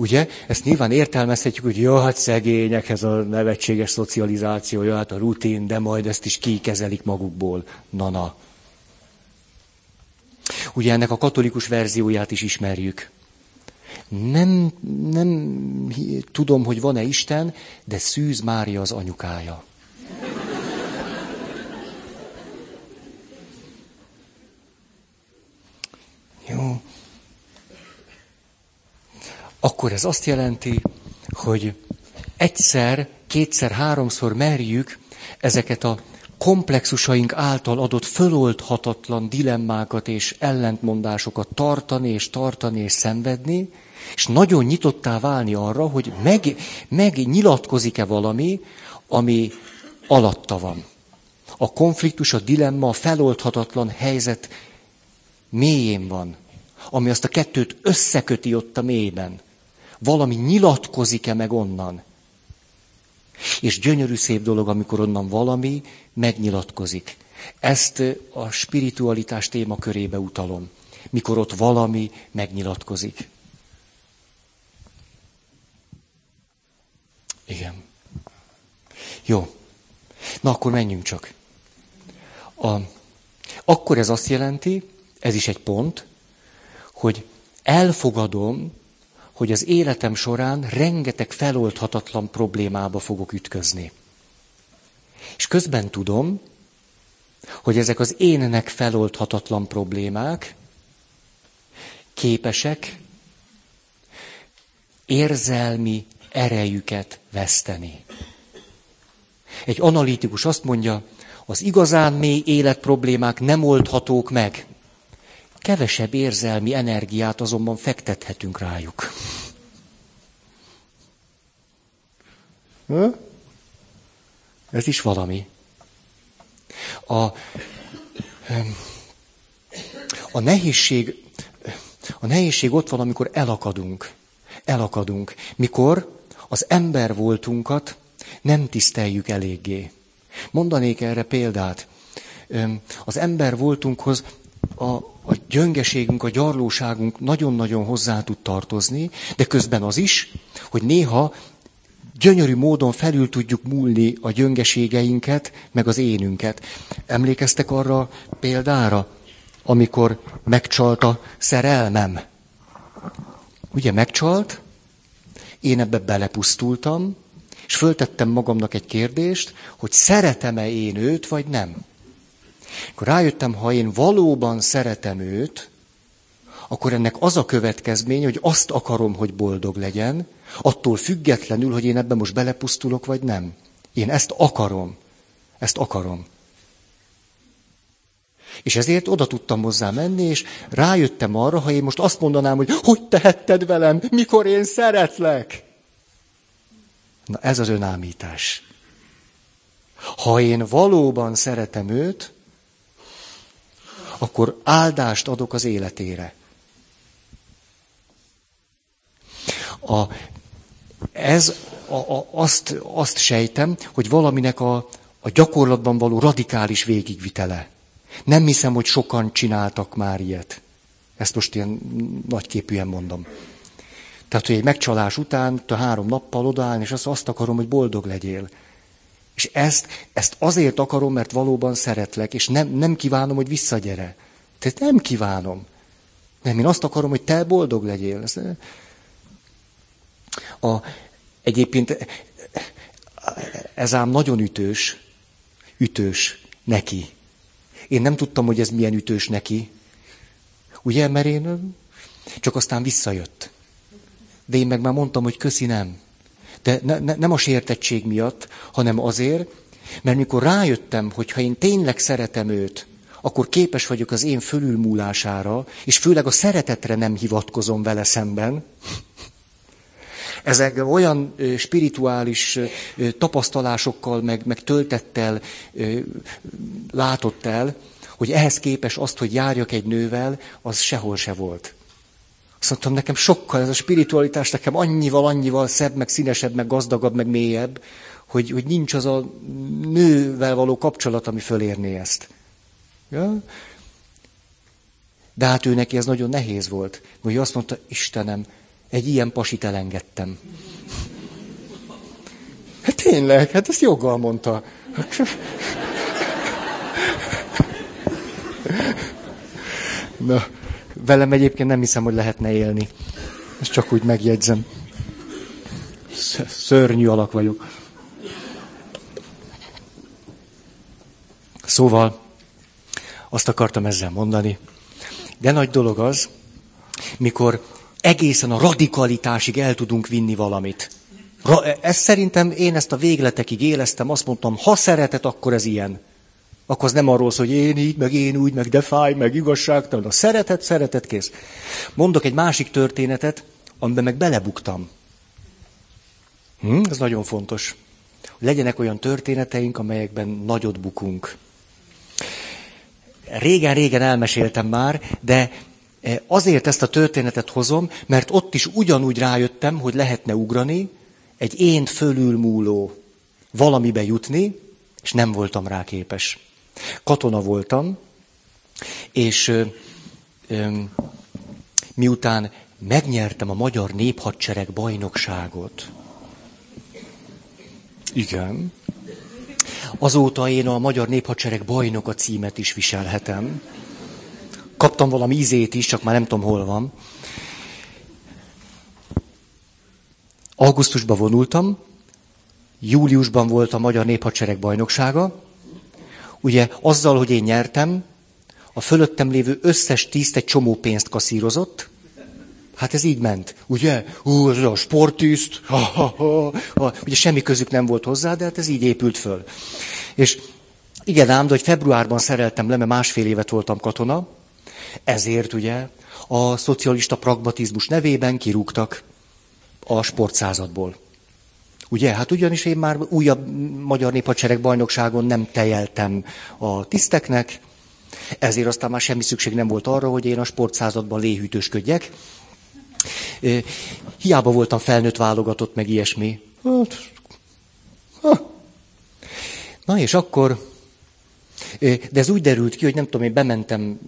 Ugye, ezt nyilván értelmezhetjük, hogy jó, hát szegények, ez a nevetséges szocializáció, hát a rutin, de majd ezt is kikezelik magukból. Na-na. Ugye ennek a katolikus verzióját is ismerjük. Nem, nem tudom, hogy van-e Isten, de Szűz Mária az anyukája. Jó akkor ez azt jelenti, hogy egyszer, kétszer, háromszor merjük ezeket a komplexusaink által adott föloldhatatlan dilemmákat és ellentmondásokat tartani és tartani és szenvedni, és nagyon nyitottá válni arra, hogy meg, megnyilatkozik-e valami, ami alatta van. A konfliktus, a dilemma, a feloldhatatlan helyzet mélyén van, ami azt a kettőt összeköti ott a mélyben valami nyilatkozik-e meg onnan. És gyönyörű szép dolog, amikor onnan valami megnyilatkozik. Ezt a spiritualitás témakörébe utalom, mikor ott valami megnyilatkozik. Igen. Jó. Na akkor menjünk csak. A, akkor ez azt jelenti, ez is egy pont, hogy elfogadom, hogy az életem során rengeteg feloldhatatlan problémába fogok ütközni. És közben tudom, hogy ezek az énnek feloldhatatlan problémák képesek érzelmi erejüket veszteni. Egy analitikus azt mondja, az igazán mély életproblémák nem oldhatók meg. Kevesebb érzelmi energiát azonban fektethetünk rájuk. Ez is valami. A, a nehézség, a nehézség ott van, amikor elakadunk. Elakadunk. Mikor az ember voltunkat nem tiszteljük eléggé. Mondanék erre példát. Az ember voltunkhoz a, a gyöngeségünk, a gyarlóságunk nagyon-nagyon hozzá tud tartozni, de közben az is, hogy néha gyönyörű módon felül tudjuk múlni a gyöngeségeinket, meg az énünket. Emlékeztek arra példára, amikor megcsalt a szerelmem? Ugye megcsalt, én ebbe belepusztultam, és föltettem magamnak egy kérdést, hogy szeretem-e én őt, vagy nem. Akkor rájöttem, ha én valóban szeretem őt, akkor ennek az a következmény, hogy azt akarom, hogy boldog legyen, attól függetlenül, hogy én ebben most belepusztulok, vagy nem. Én ezt akarom. Ezt akarom. És ezért oda tudtam hozzá menni, és rájöttem arra, ha én most azt mondanám, hogy hogy tehetted velem, mikor én szeretlek. Na ez az önámítás. Ha én valóban szeretem őt, akkor áldást adok az életére. A, ez a, a, azt, azt sejtem, hogy valaminek a, a gyakorlatban való radikális végigvitele. Nem hiszem, hogy sokan csináltak már ilyet. Ezt most ilyen nagyképűen mondom. Tehát, hogy egy megcsalás után, te három nappal odaállni, és azt, azt akarom, hogy boldog legyél. És ezt, ezt azért akarom, mert valóban szeretlek, és nem, nem kívánom, hogy visszagyere. Tehát nem kívánom. Nem, én azt akarom, hogy te boldog legyél. A, egyébként ez ám nagyon ütős, ütős neki. Én nem tudtam, hogy ez milyen ütős neki. Ugye, mert én csak aztán visszajött. De én meg már mondtam, hogy köszi nem. De ne, ne, nem a sértettség miatt, hanem azért, mert mikor rájöttem, hogy ha én tényleg szeretem őt, akkor képes vagyok az én fölülmúlására, és főleg a szeretetre nem hivatkozom vele szemben. Ezek olyan spirituális tapasztalásokkal, meg, meg töltettel látott el, hogy ehhez képes azt, hogy járjak egy nővel, az sehol se volt. Azt mondtam, nekem sokkal ez a spiritualitás nekem annyival, annyival szebb, meg színesebb, meg gazdagabb, meg mélyebb, hogy, hogy nincs az a nővel való kapcsolat, ami fölérné ezt. Ja? De hát ő neki ez nagyon nehéz volt, hogy azt mondta, Istenem, egy ilyen pasit elengedtem. [laughs] Hát tényleg, hát ezt joggal mondta. [laughs] Na, velem egyébként nem hiszem, hogy lehetne élni. Ezt csak úgy megjegyzem. Szörnyű alak vagyok. Szóval, azt akartam ezzel mondani. De nagy dolog az, mikor egészen a radikalitásig el tudunk vinni valamit. Ra, ez szerintem én ezt a végletekig éleztem, azt mondtam, ha szeretet, akkor ez ilyen. Akkor az nem arról szól, hogy én így, meg én úgy, meg de fáj, meg igazságtalan. A szeretet, szeretet, kész. Mondok egy másik történetet, amiben meg belebuktam. Hm, ez nagyon fontos. Hogy legyenek olyan történeteink, amelyekben nagyot bukunk. Régen-régen elmeséltem már, de e, azért ezt a történetet hozom, mert ott is ugyanúgy rájöttem, hogy lehetne ugrani, egy én fölülmúló valamibe jutni, és nem voltam rá képes. Katona voltam, és ö, ö, miután megnyertem a magyar néphadsereg bajnokságot, igen, azóta én a magyar néphadsereg bajnoka címet is viselhetem. Kaptam valami ízét is, csak már nem tudom, hol van. Augusztusban vonultam, júliusban volt a Magyar Néphadsereg bajnoksága. Ugye azzal, hogy én nyertem, a fölöttem lévő összes tiszt egy csomó pénzt kaszírozott. Hát ez így ment, ugye? Hú, ez a sportiszt, ha, [laughs] ha, ha, ha. ugye semmi közük nem volt hozzá, de hát ez így épült föl. És igen ám, de hogy februárban szereltem le, mert másfél évet voltam katona, ezért ugye a szocialista pragmatizmus nevében kirúgtak a sportszázadból. Ugye, hát ugyanis én már újabb magyar néphadsereg bajnokságon nem tejeltem a tiszteknek, ezért aztán már semmi szükség nem volt arra, hogy én a sportszázadban léhűtősködjek. Hiába voltam felnőtt válogatott, meg ilyesmi. Hát, Na és akkor, de ez úgy derült ki, hogy nem tudom, én bementem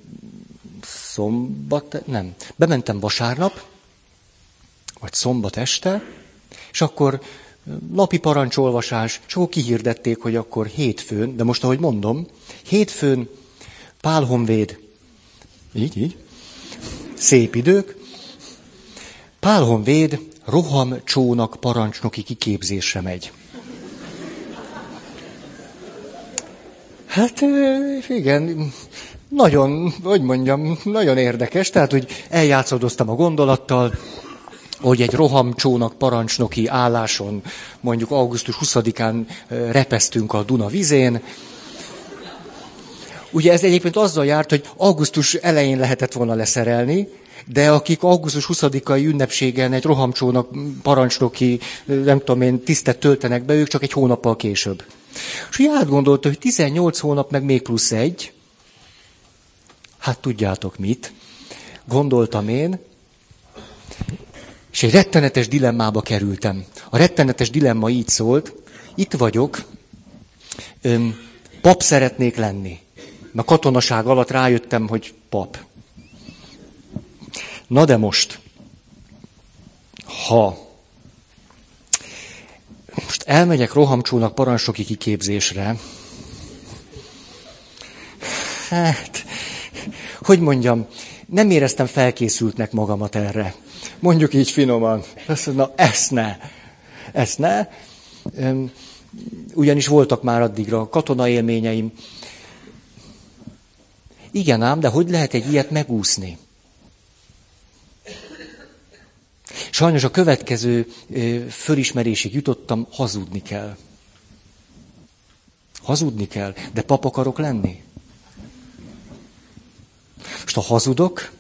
szombat, nem, bementem vasárnap, vagy szombat este, és akkor napi parancsolvasás, és akkor kihirdették, hogy akkor hétfőn, de most ahogy mondom, hétfőn Pál Honvéd, így, így, szép idők, Pál Honvéd rohamcsónak parancsnoki kiképzésre megy. Hát igen, nagyon, hogy mondjam, nagyon érdekes, tehát, hogy eljátszadoztam a gondolattal, hogy egy rohamcsónak parancsnoki álláson, mondjuk augusztus 20-án repesztünk a Duna vizén. Ugye ez egyébként azzal járt, hogy augusztus elején lehetett volna leszerelni, de akik augusztus 20-ai ünnepségen egy rohamcsónak parancsnoki, nem tudom én, tisztet töltenek be, ők csak egy hónappal később. És úgy átgondolta, hogy 18 hónap meg még plusz egy, hát tudjátok mit, gondoltam én, és egy rettenetes dilemmába kerültem. A rettenetes dilemma így szólt, itt vagyok, öm, pap szeretnék lenni. A katonaság alatt rájöttem, hogy pap. Na de most, ha most elmegyek rohamcsónak parancsnoki kiképzésre, hát, hogy mondjam, nem éreztem felkészültnek magamat erre. Mondjuk így finoman. Azt na ezt ne. Ezt ne. Ugyanis voltak már addigra katona élményeim. Igen ám, de hogy lehet egy ilyet megúszni? Sajnos a következő fölismerésig jutottam, hazudni kell. Hazudni kell, de pap akarok lenni. Most ha hazudok,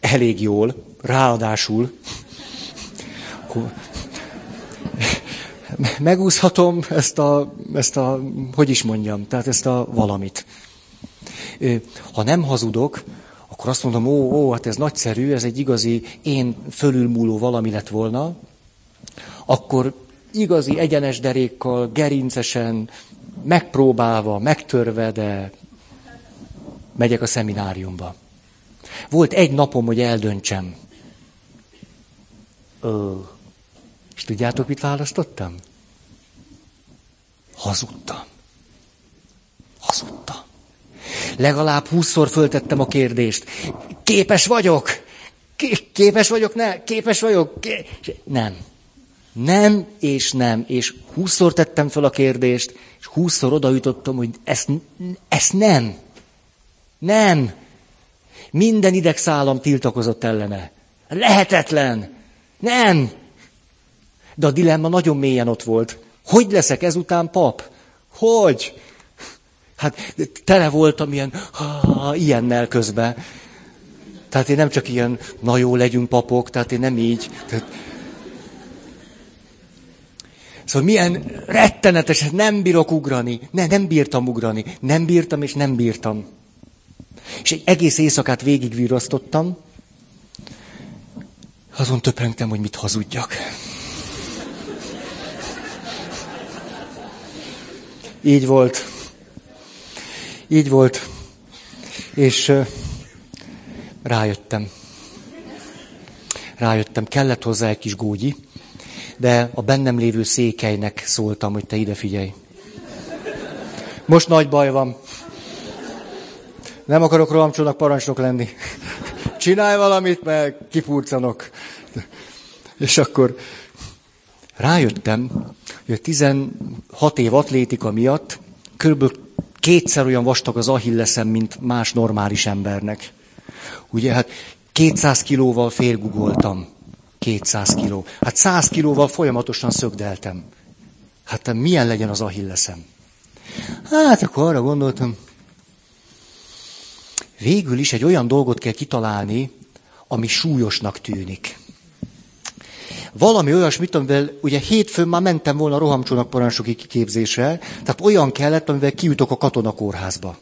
elég jól, ráadásul, megúszhatom ezt a, ezt a, hogy is mondjam, tehát ezt a valamit. Ha nem hazudok, akkor azt mondom, ó, ó, hát ez nagyszerű, ez egy igazi én fölülmúló valami lett volna, akkor igazi egyenes derékkal, gerincesen, megpróbálva, megtörve, de megyek a szemináriumba. Volt egy napom, hogy eldöntsem. Ö, és tudjátok, mit választottam? Hazudtam. Hazudtam. Legalább húszszor föltettem a kérdést. Képes vagyok? Képes vagyok? Ne? Képes vagyok? Ké... Nem. Nem és nem. És húszszor tettem fel a kérdést, és húszszor odaütöttem, hogy ezt, ezt nem. Nem. Minden idegszálam tiltakozott ellene. Lehetetlen. Nem. De a dilemma nagyon mélyen ott volt. Hogy leszek ezután pap? Hogy? Hát tele voltam ilyen, ha, ilyennel közben. Tehát én nem csak ilyen, na jó, legyünk papok, tehát én nem így. Tehát... Szóval milyen rettenetes, nem bírok ugrani. Ne, nem bírtam ugrani. Nem bírtam, és nem bírtam. És egy egész éjszakát végigvirasztottam. Azon töprengtem, hogy mit hazudjak. Így volt. Így volt. És rájöttem. Rájöttem, kellett hozzá egy kis gógyi, de a bennem lévő székelynek szóltam, hogy te ide figyelj. Most nagy baj van. Nem akarok rohamcsónak parancsnok lenni. Csinálj valamit, mert kifurcanok. És akkor rájöttem, hogy a 16 év atlétika miatt körülbelül kétszer olyan vastag az ahilleszem, mint más normális embernek. Ugye, hát 200 kilóval félgugoltam. 200 kiló. Hát 100 kilóval folyamatosan szögdeltem. Hát milyen legyen az ahilleszem? Hát akkor arra gondoltam, végül is egy olyan dolgot kell kitalálni, ami súlyosnak tűnik. Valami olyasmit, amivel ugye hétfőn már mentem volna a rohamcsónak parancsnoki kiképzésre, tehát olyan kellett, amivel kijutok a katonakórházba.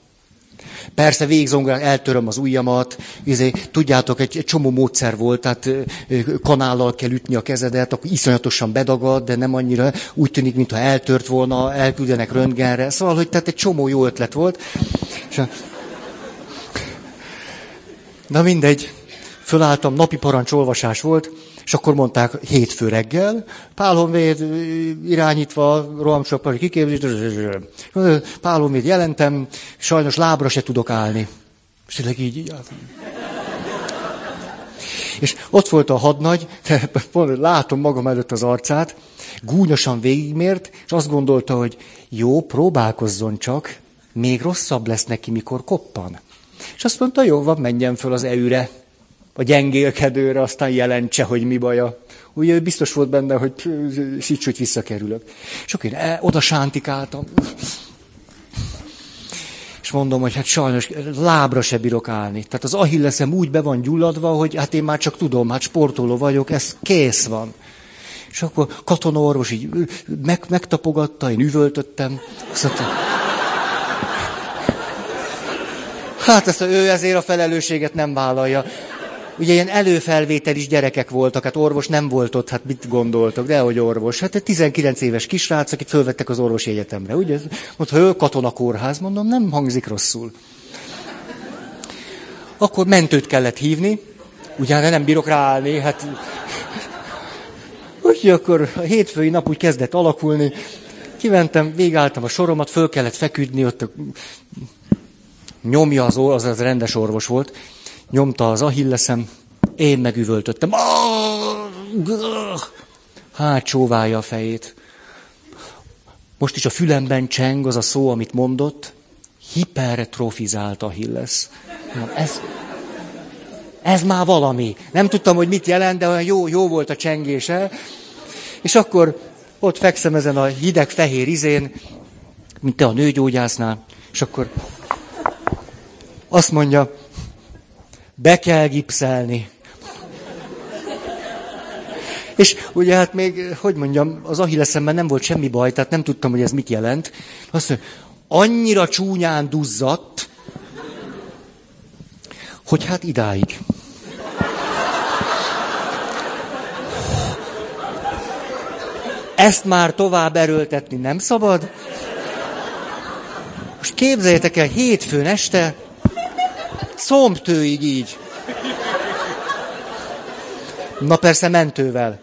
Persze végzongorán eltöröm az ujjamat, izé, tudjátok, egy, egy csomó módszer volt, tehát kanállal kell ütni a kezedet, akkor iszonyatosan bedagad, de nem annyira, úgy tűnik, mintha eltört volna, elküldenek röntgenre. Szóval, hogy tehát egy csomó jó ötlet volt. És. Na mindegy, fölálltam, napi parancs volt, és akkor mondták hétfő reggel, Pál Honvéd irányítva, rohamcsapari kiképzés, Pál Honvéd jelentem, sajnos lábra se tudok állni. És tényleg így, így. És ott volt a hadnagy, látom magam előtt az arcát, gúnyosan végigmért, és azt gondolta, hogy jó, próbálkozzon csak, még rosszabb lesz neki, mikor koppan. És azt mondta, jó, van, menjen föl az eüre a gyengélkedőre, aztán jelentse, hogy mi baja. Ugye biztos volt benne, hogy síts, hogy visszakerülök. És akkor én e, oda sántikáltam. És mondom, hogy hát sajnos lábra se bírok állni. Tehát az ahilleszem úgy be van gyulladva, hogy hát én már csak tudom, hát sportoló vagyok, ez kész van. És akkor katonaorvos így meg, megtapogatta, én üvöltöttem. Azt mondta, hát ezt ő ezért a felelősséget nem vállalja. Ugye ilyen előfelvételis gyerekek voltak, hát orvos nem volt ott, hát mit gondoltok, de hogy orvos. Hát egy 19 éves kisrác, akit fölvettek az orvosi egyetemre. Ugye, mondta, ő katonakórház, mondom, nem hangzik rosszul. Akkor mentőt kellett hívni, ugye nem bírok ráállni, hát... Úgyhogy akkor a hétfői nap úgy kezdett alakulni, kimentem, végálltam a soromat, föl kellett feküdni, ott a... nyomja az, az, az rendes orvos volt, nyomta az ahilleszem, én megüvöltöttem. Hát csóválja a fejét. Most is a fülemben cseng az a szó, amit mondott, hipertrofizált ahillesz. Ez, ez már valami. Nem tudtam, hogy mit jelent, de olyan jó, jó volt a csengése. És akkor ott fekszem ezen a hideg fehér izén, mint te a nőgyógyásznál, és akkor azt mondja, be kell gipszelni. És ugye hát még, hogy mondjam, az ahilleszemben nem volt semmi baj, tehát nem tudtam, hogy ez mit jelent. Azt mondja, annyira csúnyán duzzadt, hogy hát idáig. Ezt már tovább erőltetni nem szabad. Most képzeljétek el, hétfőn este Szombtőig így. Na persze mentővel.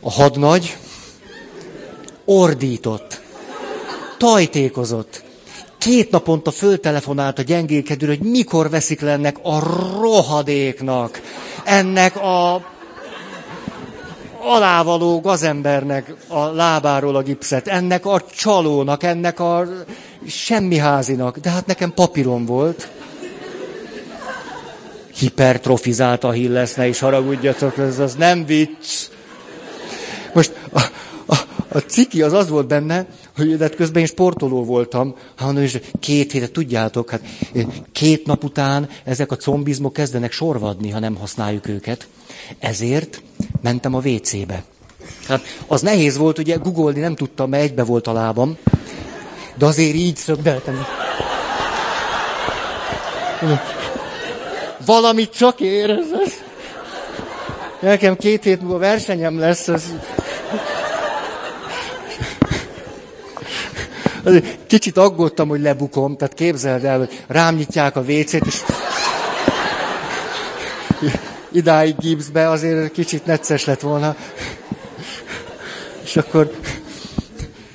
A hadnagy ordított, tajtékozott. Két naponta föltelefonált a gyengélkedőre, hogy mikor veszik le ennek a rohadéknak, ennek a alávaló gazembernek a lábáról a gipszet, ennek a csalónak, ennek a semmiházinak. De hát nekem papíron volt. Hipertrofizált a hillesz, ne is haragudjatok, ez az nem vicc. Most a, ciki az az volt benne, hogy de közben én sportoló voltam, hanem és két hétet, tudjátok, hát két nap után ezek a combizmok kezdenek sorvadni, ha nem használjuk őket. Ezért mentem a WC-be. Hát az nehéz volt, ugye googolni nem tudtam, mert egybe volt a lábam, de azért így szögdeltem. Valamit csak érez. Nekem két hét múlva versenyem lesz. Ez... Kicsit aggódtam, hogy lebukom, tehát képzeld el, hogy rám nyitják a WC-t, és idáig gipszbe, azért kicsit necces lett volna. És akkor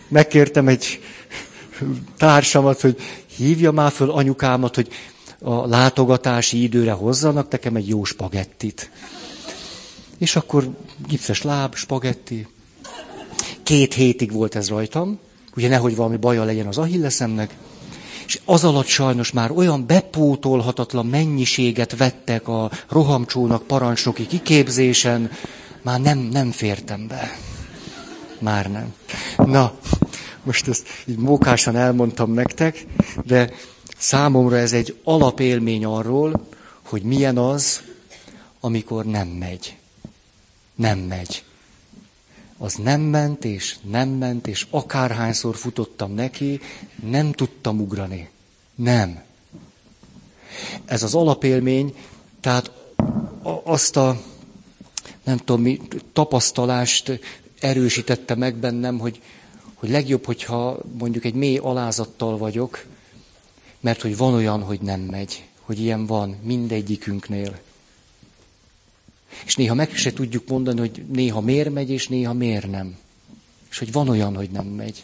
megkértem egy társamat, hogy hívja már föl anyukámat, hogy a látogatási időre hozzanak nekem egy jó spagettit. És akkor gipszes láb, spagetti. Két hétig volt ez rajtam, ugye nehogy valami baja legyen az ahilleszemnek. És az alatt sajnos már olyan bepótolhatatlan mennyiséget vettek a rohamcsónak parancsnoki kiképzésen, már nem, nem fértem be. Már nem. Na, most ezt így mókásan elmondtam nektek, de számomra ez egy alapélmény arról, hogy milyen az, amikor nem megy. Nem megy. Az nem ment, és nem ment, és akárhányszor futottam neki, nem tudtam ugrani. Nem. Ez az alapélmény, tehát azt a, nem tudom mi, tapasztalást erősítette meg bennem, hogy, hogy legjobb, hogyha mondjuk egy mély alázattal vagyok, mert hogy van olyan, hogy nem megy, hogy ilyen van mindegyikünknél. És néha meg se tudjuk mondani, hogy néha miért megy, és néha miért nem. És hogy van olyan, hogy nem megy.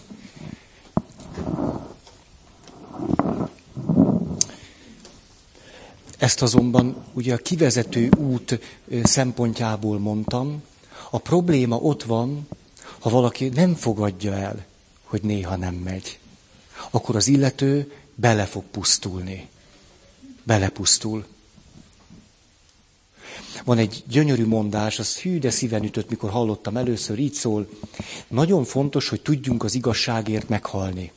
Ezt azonban ugye a kivezető út szempontjából mondtam. A probléma ott van, ha valaki nem fogadja el, hogy néha nem megy. Akkor az illető bele fog pusztulni. Belepusztul. Van egy gyönyörű mondás, az hű, de szíven ütött, mikor hallottam először, így szól. Nagyon fontos, hogy tudjunk az igazságért meghalni.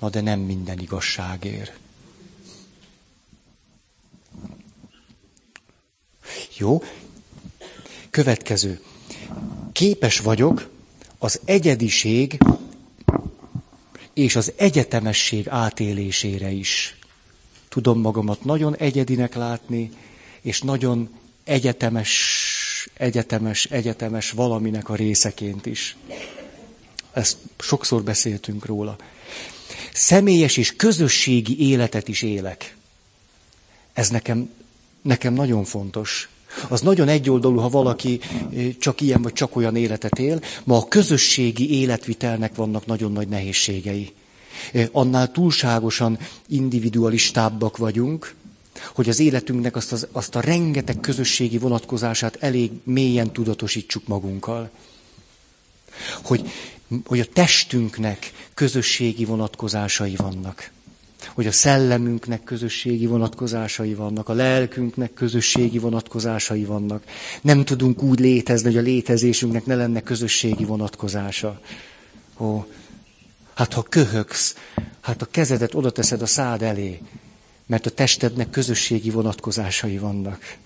Na de nem minden igazságért. Jó? Következő. Képes vagyok az egyediség és az egyetemesség átélésére is. Tudom magamat nagyon egyedinek látni, és nagyon egyetemes, egyetemes, egyetemes valaminek a részeként is. Ezt sokszor beszéltünk róla. Személyes és közösségi életet is élek. Ez nekem, nekem nagyon fontos. Az nagyon egyoldalú, ha valaki csak ilyen vagy csak olyan életet él. Ma a közösségi életvitelnek vannak nagyon nagy nehézségei. Annál túlságosan individualistábbak vagyunk, hogy az életünknek azt, az, azt a rengeteg közösségi vonatkozását elég mélyen tudatosítsuk magunkkal. Hogy, hogy a testünknek közösségi vonatkozásai vannak. Hogy a szellemünknek közösségi vonatkozásai vannak, a lelkünknek közösségi vonatkozásai vannak. Nem tudunk úgy létezni, hogy a létezésünknek ne lenne közösségi vonatkozása. Ó, hát ha köhögsz, hát a kezedet oda teszed a szád elé, mert a testednek közösségi vonatkozásai vannak.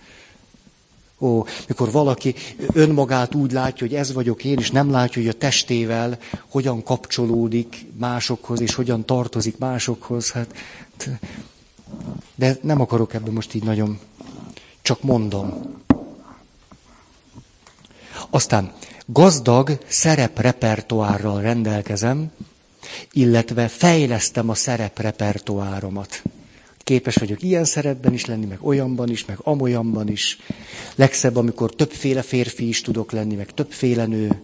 Ó, mikor valaki önmagát úgy látja, hogy ez vagyok én, és nem látja, hogy a testével hogyan kapcsolódik másokhoz, és hogyan tartozik másokhoz, hát... De nem akarok ebben most így nagyon... Csak mondom. Aztán gazdag szereprepertoárral rendelkezem, illetve fejlesztem a szereprepertoáromat. Képes vagyok ilyen szerepben is lenni, meg olyanban is, meg amolyanban is. Legszebb, amikor többféle férfi is tudok lenni, meg többféle nő.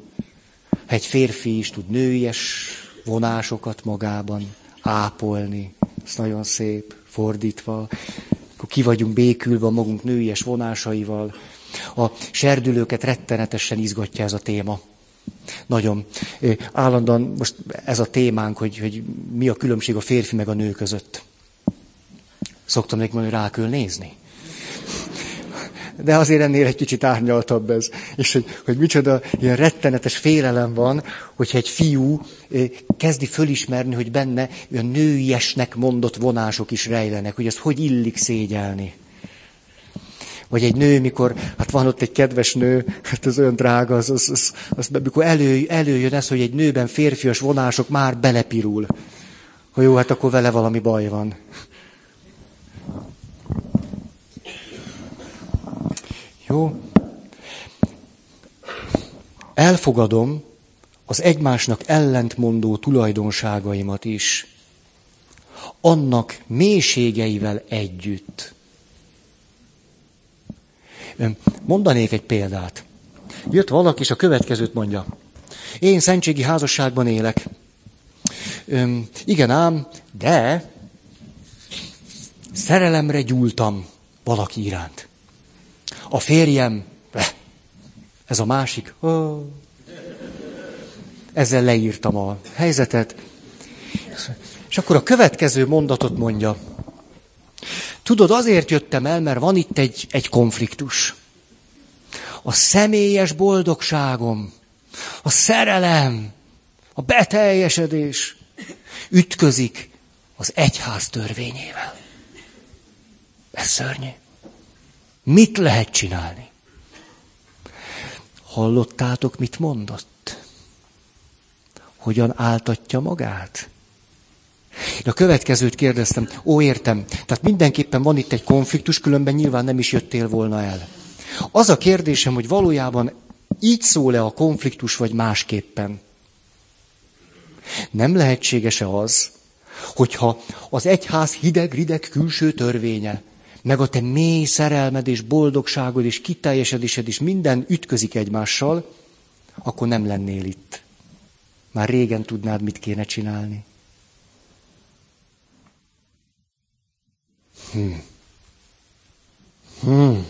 Egy férfi is tud nőies vonásokat magában ápolni. Ez nagyon szép, fordítva. Akkor ki vagyunk békülve magunk nőies vonásaival. A serdülőket rettenetesen izgatja ez a téma. Nagyon. Állandóan most ez a témánk, hogy, hogy mi a különbség a férfi meg a nő között. Szoktam nekik mondani, rá nézni. De azért ennél egy kicsit árnyaltabb ez. És hogy, hogy micsoda ilyen rettenetes félelem van, hogyha egy fiú eh, kezdi fölismerni, hogy benne olyan nőiesnek mondott vonások is rejlenek, hogy ezt hogy illik szégyelni. Vagy egy nő, mikor, hát van ott egy kedves nő, hát ez olyan drága, az, az, az, az mikor elő, előjön ez, hogy egy nőben férfias vonások már belepirul. Hogy jó, hát akkor vele valami baj van. Jó? Elfogadom, az egymásnak ellentmondó tulajdonságaimat is, annak mélységeivel együtt. Mondanék egy példát. Jött valaki, és a következőt mondja. Én szentségi házasságban élek. Öm, igen ám, de szerelemre gyúltam valaki iránt. A férjem, ez a másik, oh. ezzel leírtam a helyzetet. És akkor a következő mondatot mondja. Tudod, azért jöttem el, mert van itt egy, egy konfliktus. A személyes boldogságom, a szerelem, a beteljesedés ütközik az egyház törvényével. Ez szörnyű. Mit lehet csinálni? Hallottátok, mit mondott? Hogyan áltatja magát? Én a következőt kérdeztem, ó, értem, tehát mindenképpen van itt egy konfliktus, különben nyilván nem is jöttél volna el. Az a kérdésem, hogy valójában így szól-e a konfliktus, vagy másképpen? Nem lehetséges-e az, hogyha az egyház hideg-rideg külső törvénye, meg a te mély szerelmed és boldogságod és kiteljesedésed is minden ütközik egymással, akkor nem lennél itt. Már régen tudnád, mit kéne csinálni. Hmm. Hmm.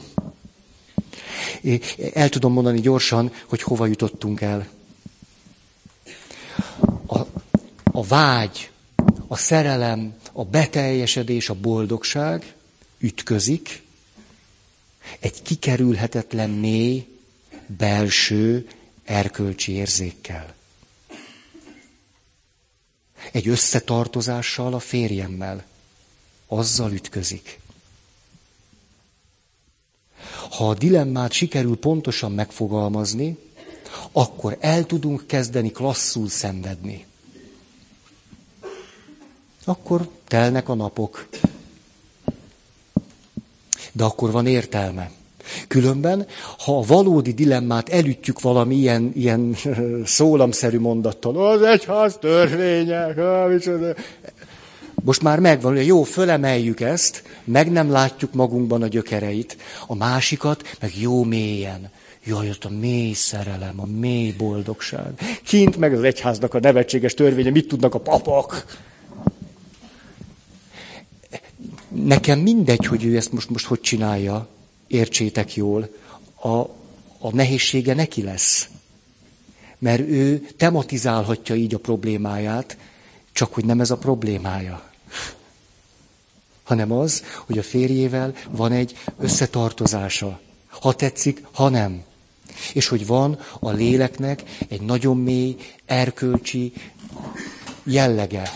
El tudom mondani gyorsan, hogy hova jutottunk el. A, a vágy, a szerelem, a beteljesedés, a boldogság ütközik egy kikerülhetetlen mély, belső, erkölcsi érzékkel. Egy összetartozással a férjemmel. Azzal ütközik. Ha a dilemmát sikerül pontosan megfogalmazni, akkor el tudunk kezdeni klasszul szenvedni. Akkor telnek a napok. De akkor van értelme. Különben, ha a valódi dilemmát elütjük valami ilyen, ilyen [laughs] szólamszerű mondattal, az egyház törvények, most már megvan, hogy jó, fölemeljük ezt, meg nem látjuk magunkban a gyökereit, a másikat meg jó mélyen. Jaj, ott a mély szerelem, a mély boldogság. Kint meg az egyháznak a nevetséges törvénye, mit tudnak a papok? Nekem mindegy, hogy ő ezt most, most hogy csinálja, értsétek jól, a, a nehézsége neki lesz. Mert ő tematizálhatja így a problémáját, csak hogy nem ez a problémája hanem az, hogy a férjével van egy összetartozása. Ha tetszik, ha nem. És hogy van a léleknek egy nagyon mély, erkölcsi jellege.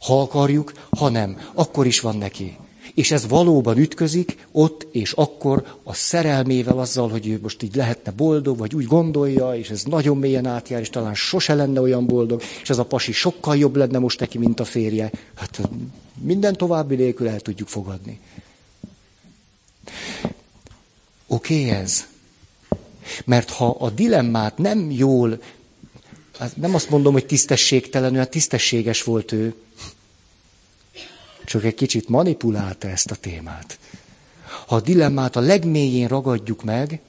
Ha akarjuk, ha nem, akkor is van neki. És ez valóban ütközik ott és akkor a szerelmével azzal, hogy ő most így lehetne boldog, vagy úgy gondolja, és ez nagyon mélyen átjár, és talán sose lenne olyan boldog, és ez a pasi sokkal jobb lenne most neki, mint a férje. Hát minden további nélkül el tudjuk fogadni. Oké okay ez? Mert ha a dilemmát nem jól, hát nem azt mondom, hogy tisztességtelenül, hát tisztességes volt ő, csak egy kicsit manipulálta ezt a témát. Ha a dilemmát a legmélyén ragadjuk meg,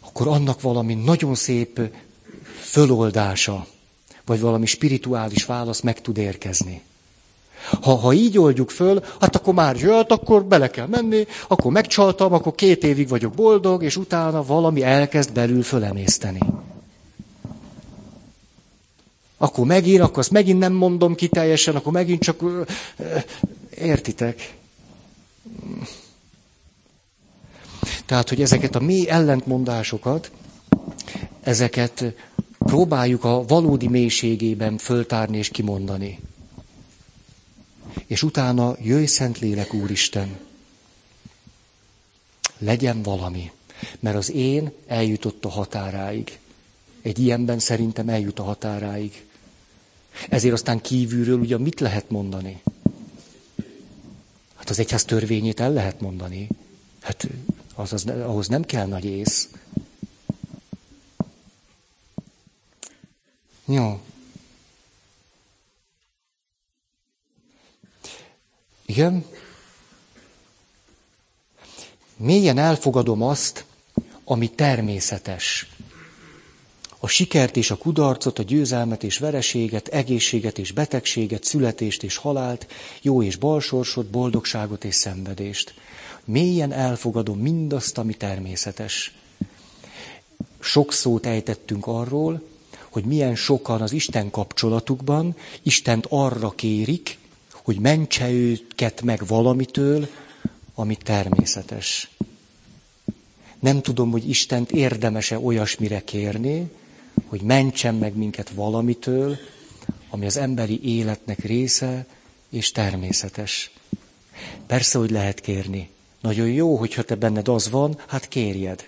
akkor annak valami nagyon szép föloldása, vagy valami spirituális válasz meg tud érkezni. Ha, ha így oldjuk föl, hát akkor már jött, akkor bele kell menni, akkor megcsaltam, akkor két évig vagyok boldog, és utána valami elkezd belül fölemészteni. Akkor megint, akkor azt megint nem mondom ki teljesen, akkor megint csak... Értitek? Tehát, hogy ezeket a mély ellentmondásokat, ezeket próbáljuk a valódi mélységében föltárni és kimondani és utána jöjj Szentlélek Úristen. Legyen valami, mert az én eljutott a határáig. Egy ilyenben szerintem eljut a határáig. Ezért aztán kívülről ugye mit lehet mondani? Hát az egyház törvényét el lehet mondani. Hát az, az, ahhoz nem kell nagy ész. Jó. Igen? Mélyen elfogadom azt, ami természetes. A sikert és a kudarcot, a győzelmet és vereséget, egészséget és betegséget, születést és halált, jó és balsorsot, boldogságot és szenvedést. Mélyen elfogadom mindazt, ami természetes. Sok szót ejtettünk arról, hogy milyen sokan az Isten kapcsolatukban Istent arra kérik, hogy mentse őket meg valamitől, ami természetes. Nem tudom, hogy Istent érdemese olyasmire kérni, hogy mentsen meg minket valamitől, ami az emberi életnek része és természetes. Persze, hogy lehet kérni. Nagyon jó, hogyha te benned az van, hát kérjed.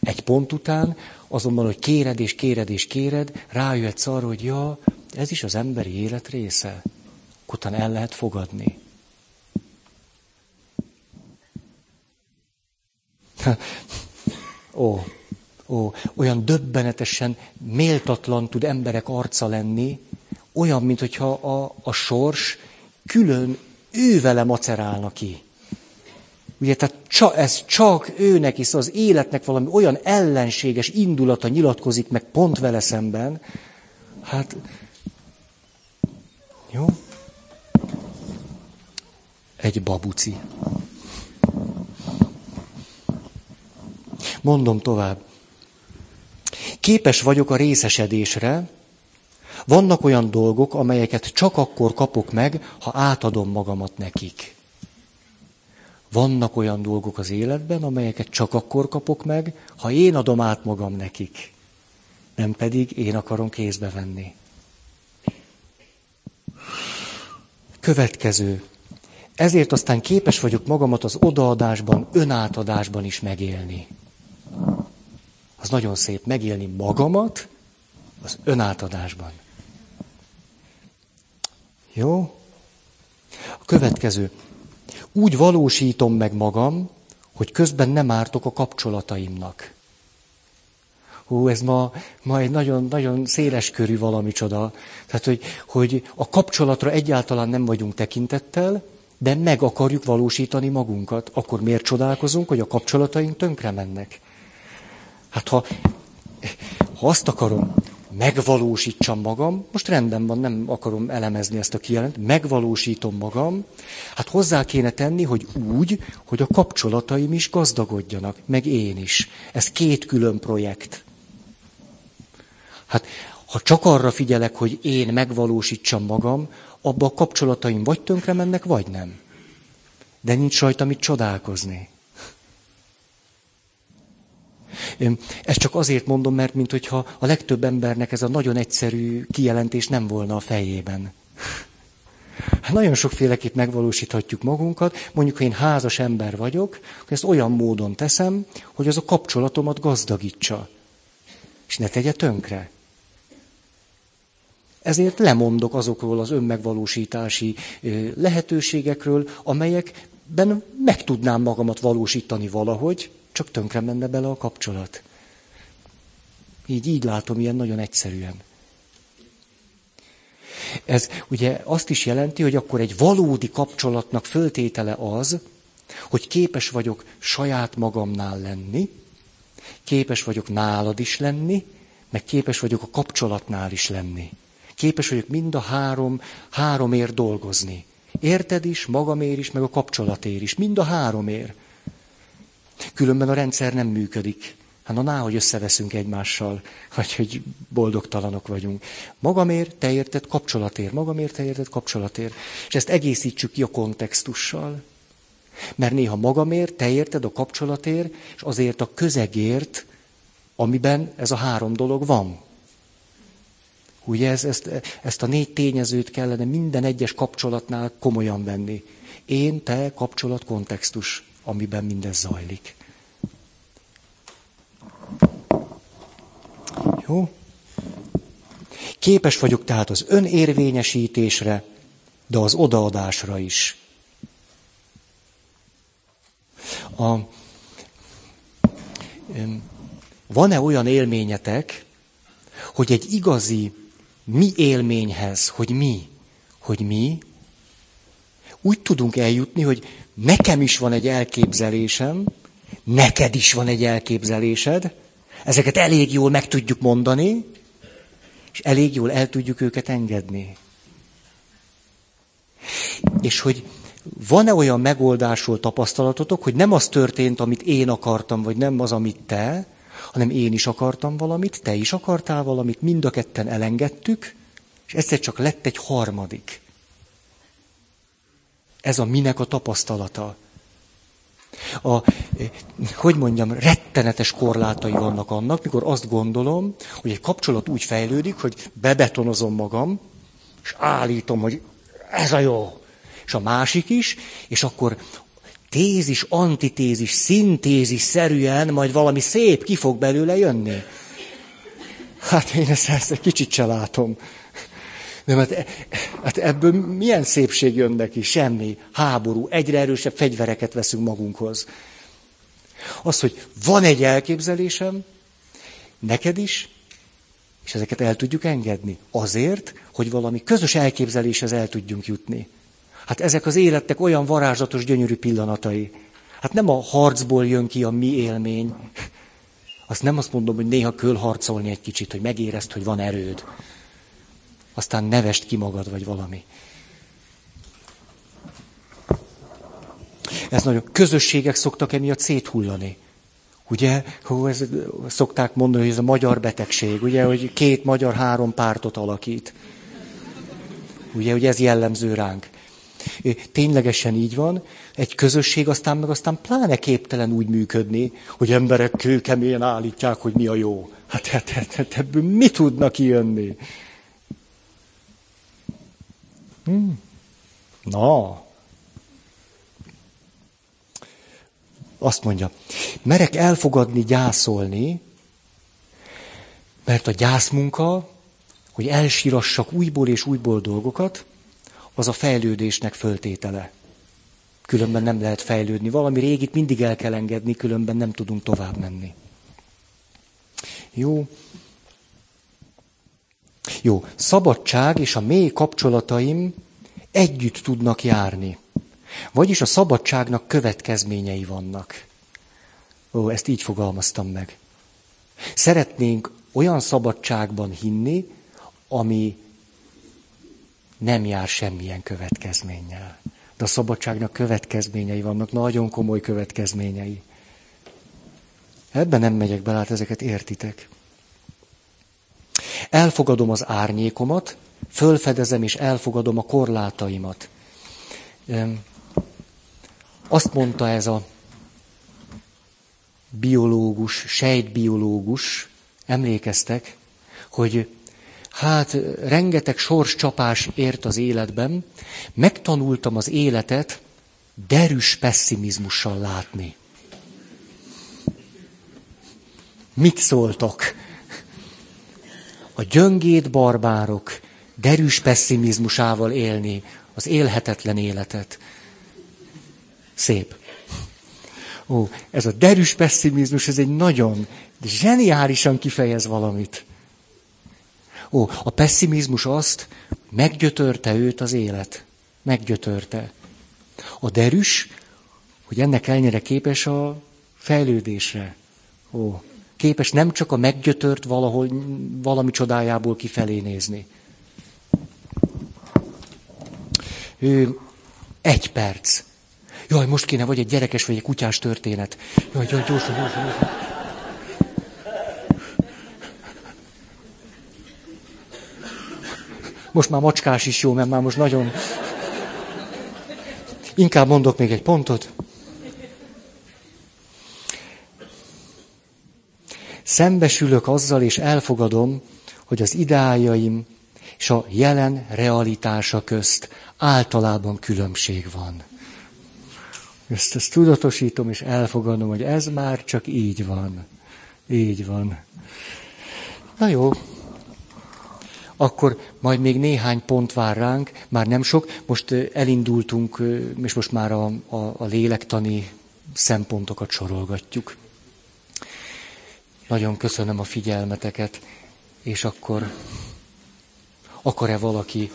Egy pont után azonban, hogy kéred és kéred és kéred, rájöhetsz arra, hogy ja, ez is az emberi élet része. Utána el lehet fogadni. Ó, ó, olyan döbbenetesen méltatlan tud emberek arca lenni, olyan, mint hogyha a, a sors külön ővele macerálna ki. Ugye, tehát csa, ez csak őnek is, az életnek valami olyan ellenséges indulata nyilatkozik meg pont vele szemben. Hát, jó? Egy babuci. Mondom tovább. Képes vagyok a részesedésre, vannak olyan dolgok, amelyeket csak akkor kapok meg, ha átadom magamat nekik. Vannak olyan dolgok az életben, amelyeket csak akkor kapok meg, ha én adom át magam nekik. Nem pedig én akarom kézbe venni. Következő. Ezért aztán képes vagyok magamat az odaadásban, önátadásban is megélni. Az nagyon szép megélni magamat az önátadásban. Jó? A következő. Úgy valósítom meg magam, hogy közben nem ártok a kapcsolataimnak. Hú, ez ma, ma egy nagyon, nagyon széles körű valami csoda. Tehát, hogy, hogy a kapcsolatra egyáltalán nem vagyunk tekintettel, de meg akarjuk valósítani magunkat. Akkor miért csodálkozunk, hogy a kapcsolataink tönkre mennek? Hát ha, ha azt akarom, megvalósítsam magam, most rendben van, nem akarom elemezni ezt a kijelent, megvalósítom magam, hát hozzá kéne tenni, hogy úgy, hogy a kapcsolataim is gazdagodjanak, meg én is. Ez két külön projekt. Hát, ha csak arra figyelek, hogy én megvalósítsam magam, abba a kapcsolataim vagy tönkre mennek, vagy nem. De nincs rajta mit csodálkozni. Ezt csak azért mondom, mert mint hogyha a legtöbb embernek ez a nagyon egyszerű kijelentés nem volna a fejében. Hát nagyon sokféleképp megvalósíthatjuk magunkat. Mondjuk, ha én házas ember vagyok, akkor ezt olyan módon teszem, hogy az a kapcsolatomat gazdagítsa. És ne tegye tönkre. Ezért lemondok azokról az önmegvalósítási lehetőségekről, amelyekben meg tudnám magamat valósítani valahogy, csak tönkre menne bele a kapcsolat. Így, így látom, ilyen nagyon egyszerűen. Ez ugye azt is jelenti, hogy akkor egy valódi kapcsolatnak föltétele az, hogy képes vagyok saját magamnál lenni, képes vagyok nálad is lenni, meg képes vagyok a kapcsolatnál is lenni. Képes vagyok mind a három, háromért dolgozni. Érted is, magamér is, meg a kapcsolatér is. Mind a háromért. Különben a rendszer nem működik. Hát na, hogy összeveszünk egymással, vagy hogy boldogtalanok vagyunk. Magamért, te érted, kapcsolatér. Magamért, te érted, kapcsolatér. És ezt egészítsük ki a kontextussal. Mert néha magamért, te érted, a kapcsolatér, és azért a közegért, amiben ez a három dolog van. Ugye ez, ezt, ezt a négy tényezőt kellene minden egyes kapcsolatnál komolyan venni. Én, te, kapcsolat, kontextus amiben mindez zajlik. Jó? Képes vagyok tehát az önérvényesítésre, de az odaadásra is. A, van-e olyan élményetek, hogy egy igazi mi élményhez, hogy mi, hogy mi, úgy tudunk eljutni, hogy nekem is van egy elképzelésem, neked is van egy elképzelésed, ezeket elég jól meg tudjuk mondani, és elég jól el tudjuk őket engedni. És hogy van-e olyan megoldásról tapasztalatotok, hogy nem az történt, amit én akartam, vagy nem az, amit te, hanem én is akartam valamit, te is akartál valamit, mind a ketten elengedtük, és egyszer csak lett egy harmadik. Ez a minek a tapasztalata. A, hogy mondjam, rettenetes korlátai vannak annak, mikor azt gondolom, hogy egy kapcsolat úgy fejlődik, hogy bebetonozom magam, és állítom, hogy ez a jó. És a másik is, és akkor tézis, antitézis, szintézis szerűen majd valami szép ki fog belőle jönni. Hát én ezt, ezt egy kicsit se látom. Nem, hát, hát ebből milyen szépség jön neki? Semmi. Háború. Egyre erősebb fegyvereket veszünk magunkhoz. Az, hogy van egy elképzelésem, neked is, és ezeket el tudjuk engedni. Azért, hogy valami közös elképzeléshez el tudjunk jutni. Hát ezek az életnek olyan varázslatos, gyönyörű pillanatai. Hát nem a harcból jön ki a mi élmény. Azt nem azt mondom, hogy néha kell harcolni egy kicsit, hogy megérezd, hogy van erőd. Aztán nevest ki magad, vagy valami. Ez nagyon közösségek szoktak emiatt széthullani. Ugye, hú, ez, szokták mondani, hogy ez a magyar betegség, ugye, hogy két magyar három pártot alakít. Ugye, hogy ez jellemző ránk. Ténylegesen így van. Egy közösség aztán meg aztán pláne képtelen úgy működni, hogy emberek kőkeményen állítják, hogy mi a jó. Hát, hát, hát, hát ebből mi tudnak kijönni? Hmm. Na. Azt mondja, merek elfogadni, gyászolni, mert a gyászmunka, hogy elsírassak újból és újból dolgokat, az a fejlődésnek föltétele. Különben nem lehet fejlődni. Valami régit mindig el kell engedni, különben nem tudunk tovább menni. Jó. Jó, szabadság és a mély kapcsolataim együtt tudnak járni. Vagyis a szabadságnak következményei vannak. Ó, ezt így fogalmaztam meg. Szeretnénk olyan szabadságban hinni, ami nem jár semmilyen következménnyel. De a szabadságnak következményei vannak, nagyon komoly következményei. Ebben nem megyek bele, hát ezeket értitek. Elfogadom az árnyékomat, fölfedezem és elfogadom a korlátaimat. Azt mondta ez a biológus, sejtbiológus, emlékeztek, hogy hát rengeteg sors csapás ért az életben, megtanultam az életet derűs pessimizmussal látni. Mit szóltok? A gyöngét barbárok derűs pessimizmusával élni az élhetetlen életet. Szép. Ó, ez a derűs pessimizmus, ez egy nagyon zseniálisan kifejez valamit. Ó, a pessimizmus azt, meggyötörte őt az élet. Meggyötörte. A derűs, hogy ennek elnyere képes a fejlődésre. Ó, képes nem csak a meggyötört valahol, valami csodájából kifelé nézni. Ő, egy perc. Jaj, most kéne vagy egy gyerekes, vagy egy kutyás történet. Jaj, jaj, gyorsan, gyorsan, gyorsan. Most már macskás is jó, mert már most nagyon... Inkább mondok még egy pontot. Szembesülök azzal, és elfogadom, hogy az ideájaim és a jelen realitása közt általában különbség van. Ezt, ezt tudatosítom, és elfogadom, hogy ez már csak így van. Így van. Na jó, akkor majd még néhány pont vár ránk, már nem sok, most elindultunk, és most már a, a, a lélektani szempontokat sorolgatjuk. Nagyon köszönöm a figyelmeteket, és akkor akar-e valaki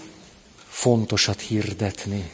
fontosat hirdetni?